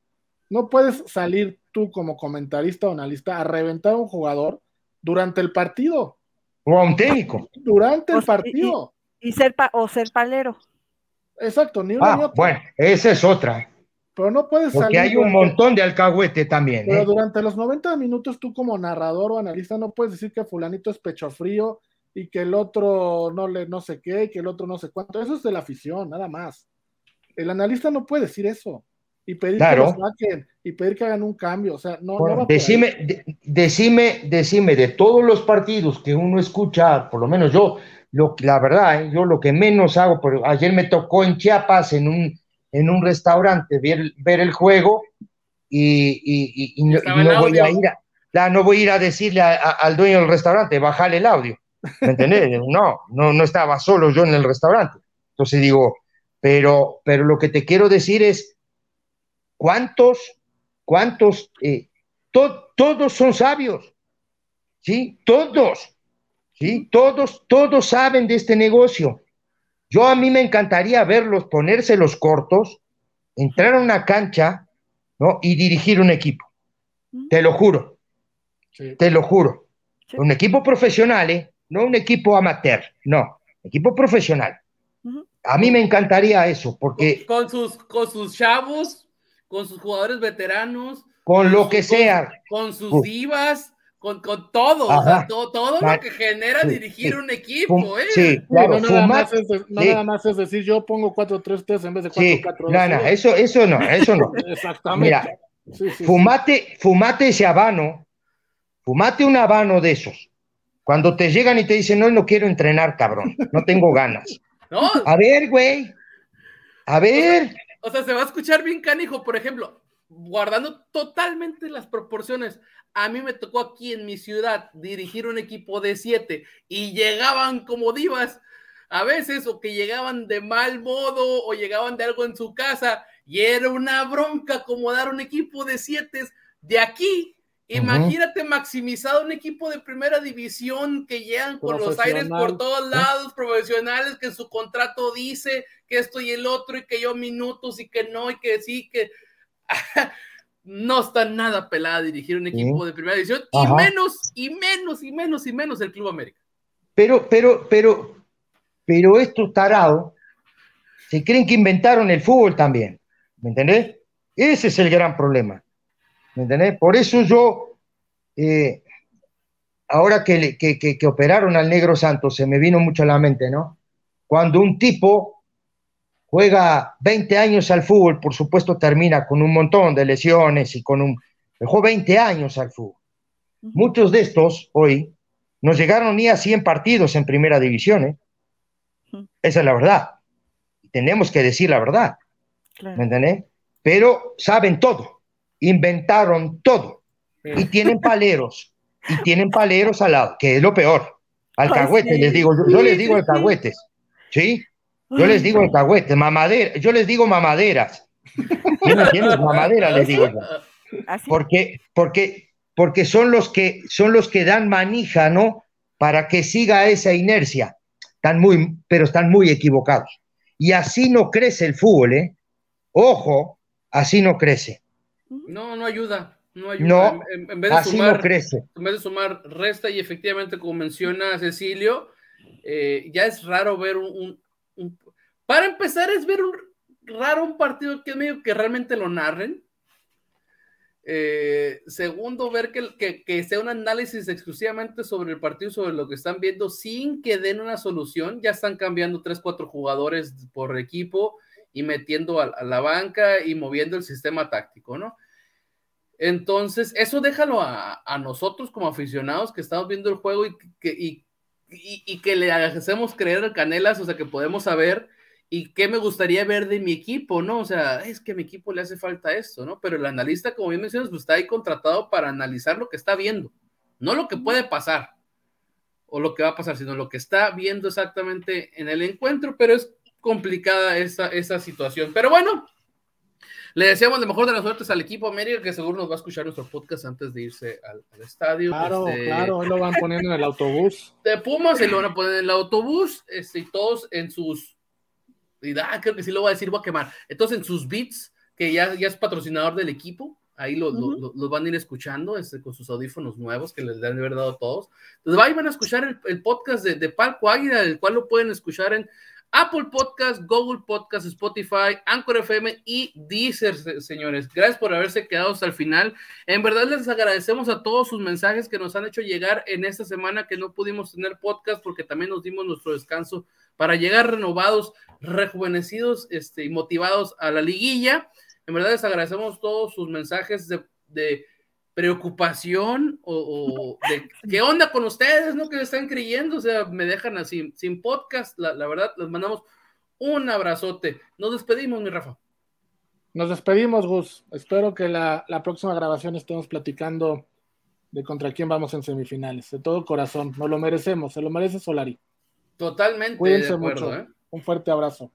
No puedes salir tú como comentarista o analista a reventar a un jugador durante el partido. O a un técnico. Durante el partido. Y, ser o ser palero. Exacto, ni una ah, Bueno, esa es otra. Pero no puedes Porque hay un montón de alcahuete también. Pero ¿eh? durante los 90 minutos tú como narrador o analista no puedes decir que fulanito es pecho frío y que el otro no le no sé qué y que el otro no sé cuánto. Eso es de la afición, nada más. El analista no puede decir eso y pedir que los saquen y pedir que hagan un cambio. O sea, no, no decime, decime, decime, de todos los partidos que uno escucha, por lo menos yo, lo, la verdad, ¿eh? yo lo que menos hago, pero ayer me tocó en Chiapas en un en un restaurante, ver, ver el juego y, no, voy a ir a, no voy a ir a decirle al dueño del restaurante, bajarle el audio. ¿Me entendés? No, no, no estaba solo yo en el restaurante. Entonces digo, pero, pero lo que te quiero decir es, ¿cuántos, cuántos, eh, todos son sabios? ¿Sí? Todos, ¿sí? Todos, todos saben de este negocio. Yo a mí me encantaría verlos ponerse los cortos, entrar a una cancha, ¿no? Y dirigir un equipo. Te lo juro. Te lo juro. Un equipo profesional, ¿eh? No un equipo amateur, no. Equipo profesional. A mí me encantaría eso, porque... Con, sus, con sus chavos, con sus jugadores veteranos. Con lo que sea. Con sus divas con, con todo, o sea, todo, todo lo que genera dirigir un equipo, ¿eh? Sí, claro, no, nada, más es, no nada más es decir, yo pongo 4-3-3 en vez de 4-4-2. No, no, eso, eso no, eso no. Exactamente. Mira, fumate, fumate ese habano, fumate un habano de esos. Cuando te llegan y te dicen, no, no quiero entrenar, cabrón, no tengo ganas. No. A ver, güey. A ver. O sea, se va a escuchar bien canijo, por ejemplo, guardando totalmente las proporciones a mí me tocó aquí en mi ciudad dirigir un equipo de siete y llegaban como divas a veces o que llegaban de mal modo o llegaban de algo en su casa y era una bronca acomodar un equipo de siete de aquí. Imagínate maximizado un equipo de primera división que llegan con los aires por todos lados, profesionales que su contrato dice que esto y el otro y que yo minutos y que no y que sí, que no está nada pelada dirigir un equipo de primera división, y menos, y menos, y menos, y menos el Club América. Pero, pero, pero, pero estos tarados se creen que inventaron el fútbol también, ¿me entendés? Ese es el gran problema, ¿me entendés? Por eso yo, eh, ahora que, que, que operaron al Negro Santos, se me vino mucho a la mente, ¿no? Cuando un tipo juega 20 años al fútbol, por supuesto termina con un montón de lesiones y con un... Dejó 20 años al fútbol. Muchos de estos hoy no llegaron ni a 100 partidos en primera división. ¿eh? Esa es la verdad. Tenemos que decir la verdad. ¿Me entendés? Pero saben todo. Inventaron todo. Y tienen paleros. y tienen paleros al lado, que es lo peor. Alcahuetes, les digo, yo, les digo alcahuetes. ¿Sí? Yo les digo alcahuetes, mamadera, yo les digo mamaderas. ¿Tienes Mamaderas les digo yo. Porque, porque, porque son los que son los que dan manija, ¿no? Para que siga esa inercia. Están muy, pero están muy equivocados. Y así no crece el fútbol, ¿eh? Ojo, así no crece. No, no ayuda. No, ayuda. en, vez de así sumar, no crece. En vez de sumar, resta y efectivamente, como menciona Cecilio, eh, ya es raro ver un, para empezar, es ver un raro un partido que medio que realmente lo narren. Eh, segundo, ver que, que, sea un análisis exclusivamente sobre el partido, sobre lo que están viendo, sin que den una solución. Ya están cambiando tres, cuatro jugadores por equipo y metiendo a, la banca y moviendo el sistema táctico, ¿no? Entonces, eso déjalo a, nosotros como aficionados que estamos viendo el juego y que, y, y que le hacemos creer canelas, o sea, que podemos saber y qué me gustaría ver de mi equipo, ¿no? O sea, es que a mi equipo le hace falta esto, ¿no? Pero el analista, como bien mencionas, pues está ahí contratado para analizar lo que está viendo. no lo que puede pasar o lo que va a pasar, sino lo que está viendo exactamente en el encuentro, pero es complicada esa, esa situación. Pero bueno, le deseamos lo mejor de las suertes al equipo América, que seguro nos va a escuchar nuestro podcast antes de irse al, estadio. Claro, este, claro, hoy lo van poniendo en el autobús. De Pumas, se lo van a poner en el autobús, este, y todos en sus. Y, ah, creo que sí lo voy a decir, voy a quemar. Entonces, en sus beats, que ya, ya es patrocinador del equipo, ahí los van a ir escuchando este, con sus audífonos nuevos que les han de haber dado todos. Entonces, van a escuchar el, podcast de, de Palco Águila, el cual lo pueden escuchar en Apple Podcast, Google Podcast, Spotify, Anchor FM y Deezer, señores. Gracias por haberse quedado hasta el final. En verdad les agradecemos a todos sus mensajes que nos han hecho llegar en esta semana que no pudimos tener podcast porque también nos dimos nuestro descanso para llegar renovados, rejuvenecidos este, motivados a la liguilla. En verdad les agradecemos todos sus mensajes de preocupación o, de qué onda con ustedes, ¿no? Que están creyendo, o sea, me dejan así, sin podcast, la, verdad, les mandamos un abrazote. Nos despedimos, mi Rafa. Nos despedimos, Gus. Espero que la, próxima grabación estemos platicando de contra quién vamos en semifinales. De todo corazón, nos lo merecemos, se lo merece Solari. Totalmente. Cuídense mucho. ¿eh? Un fuerte abrazo.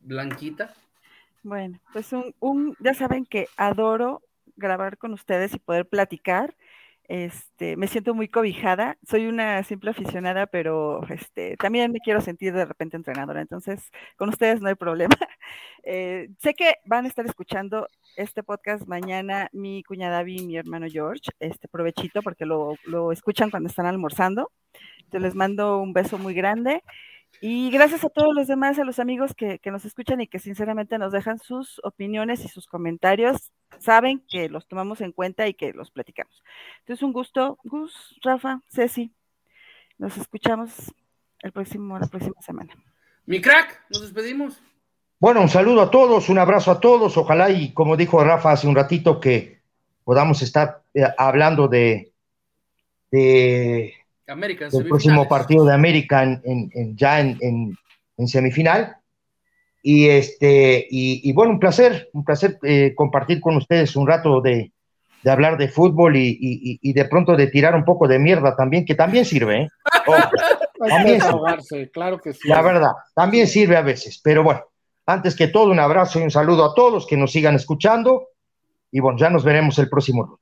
Blanquita. Bueno, pues un, un, ya saben que adoro grabar con ustedes y poder platicar. Este, me siento muy cobijada. Soy una simple aficionada, pero este, también me quiero sentir de repente entrenadora. Entonces, con ustedes no hay problema. Eh, sé que van a estar escuchando este podcast mañana mi cuñada Vi y mi hermano George. Este provechito porque lo, lo escuchan cuando están almorzando. Entonces les mando un beso muy grande y gracias a todos los demás, a los amigos que, nos escuchan y que sinceramente nos dejan sus opiniones y sus comentarios. Saben que los tomamos en cuenta y que los platicamos. Entonces, un gusto, Gus, Rafa, Ceci. Nos escuchamos el próximo, la próxima semana. Mi crack, nos despedimos. Bueno, un saludo a todos, un abrazo a todos. Ojalá y como dijo Rafa hace un ratito, que podamos estar eh, hablando de, de América, el próximo partido de América en, ya en, semifinal. Y este, y, bueno, un placer, un placer eh, compartir con ustedes un rato de, hablar de fútbol y, de pronto de tirar un poco de mierda también, que también sirve, ¿eh? también claro que sí. La verdad, también sirve a veces, pero bueno, antes que todo, un abrazo y un saludo a todos que nos sigan escuchando. Y bueno, ya nos veremos el próximo lunes.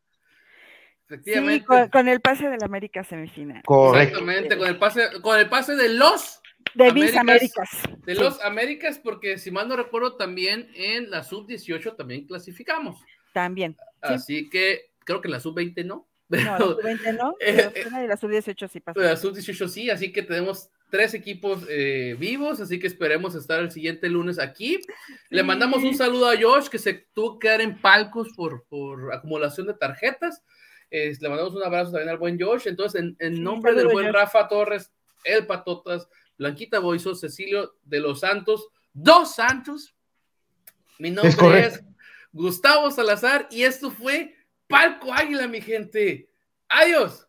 Sí, con, el pase del América semifinal. Exactamente, con el pase, con el pase de los de mis Américas. De los Américas, porque si mal no recuerdo, también en la sub-18 también clasificamos. También. Así que creo que la sub-20 no. no, la sub-20 no, eh, y la sub-18 sí pasó. La sub-18 sí, así que tenemos tres equipos eh, vivos, así que esperemos estar el siguiente lunes aquí. Le mandamos un saludo a Josh, que se tuvo que quedar en palcos por, por acumulación de tarjetas le mandamos un abrazo también al buen Josh. Entonces, en, nombre del buen Rafa Torres, El Patotas, Blanquita Boiso, Cecilio de los Santos, dos Santos. Mi nombre es, Gustavo Salazar y esto fue Palco Águila, mi gente. Adiós.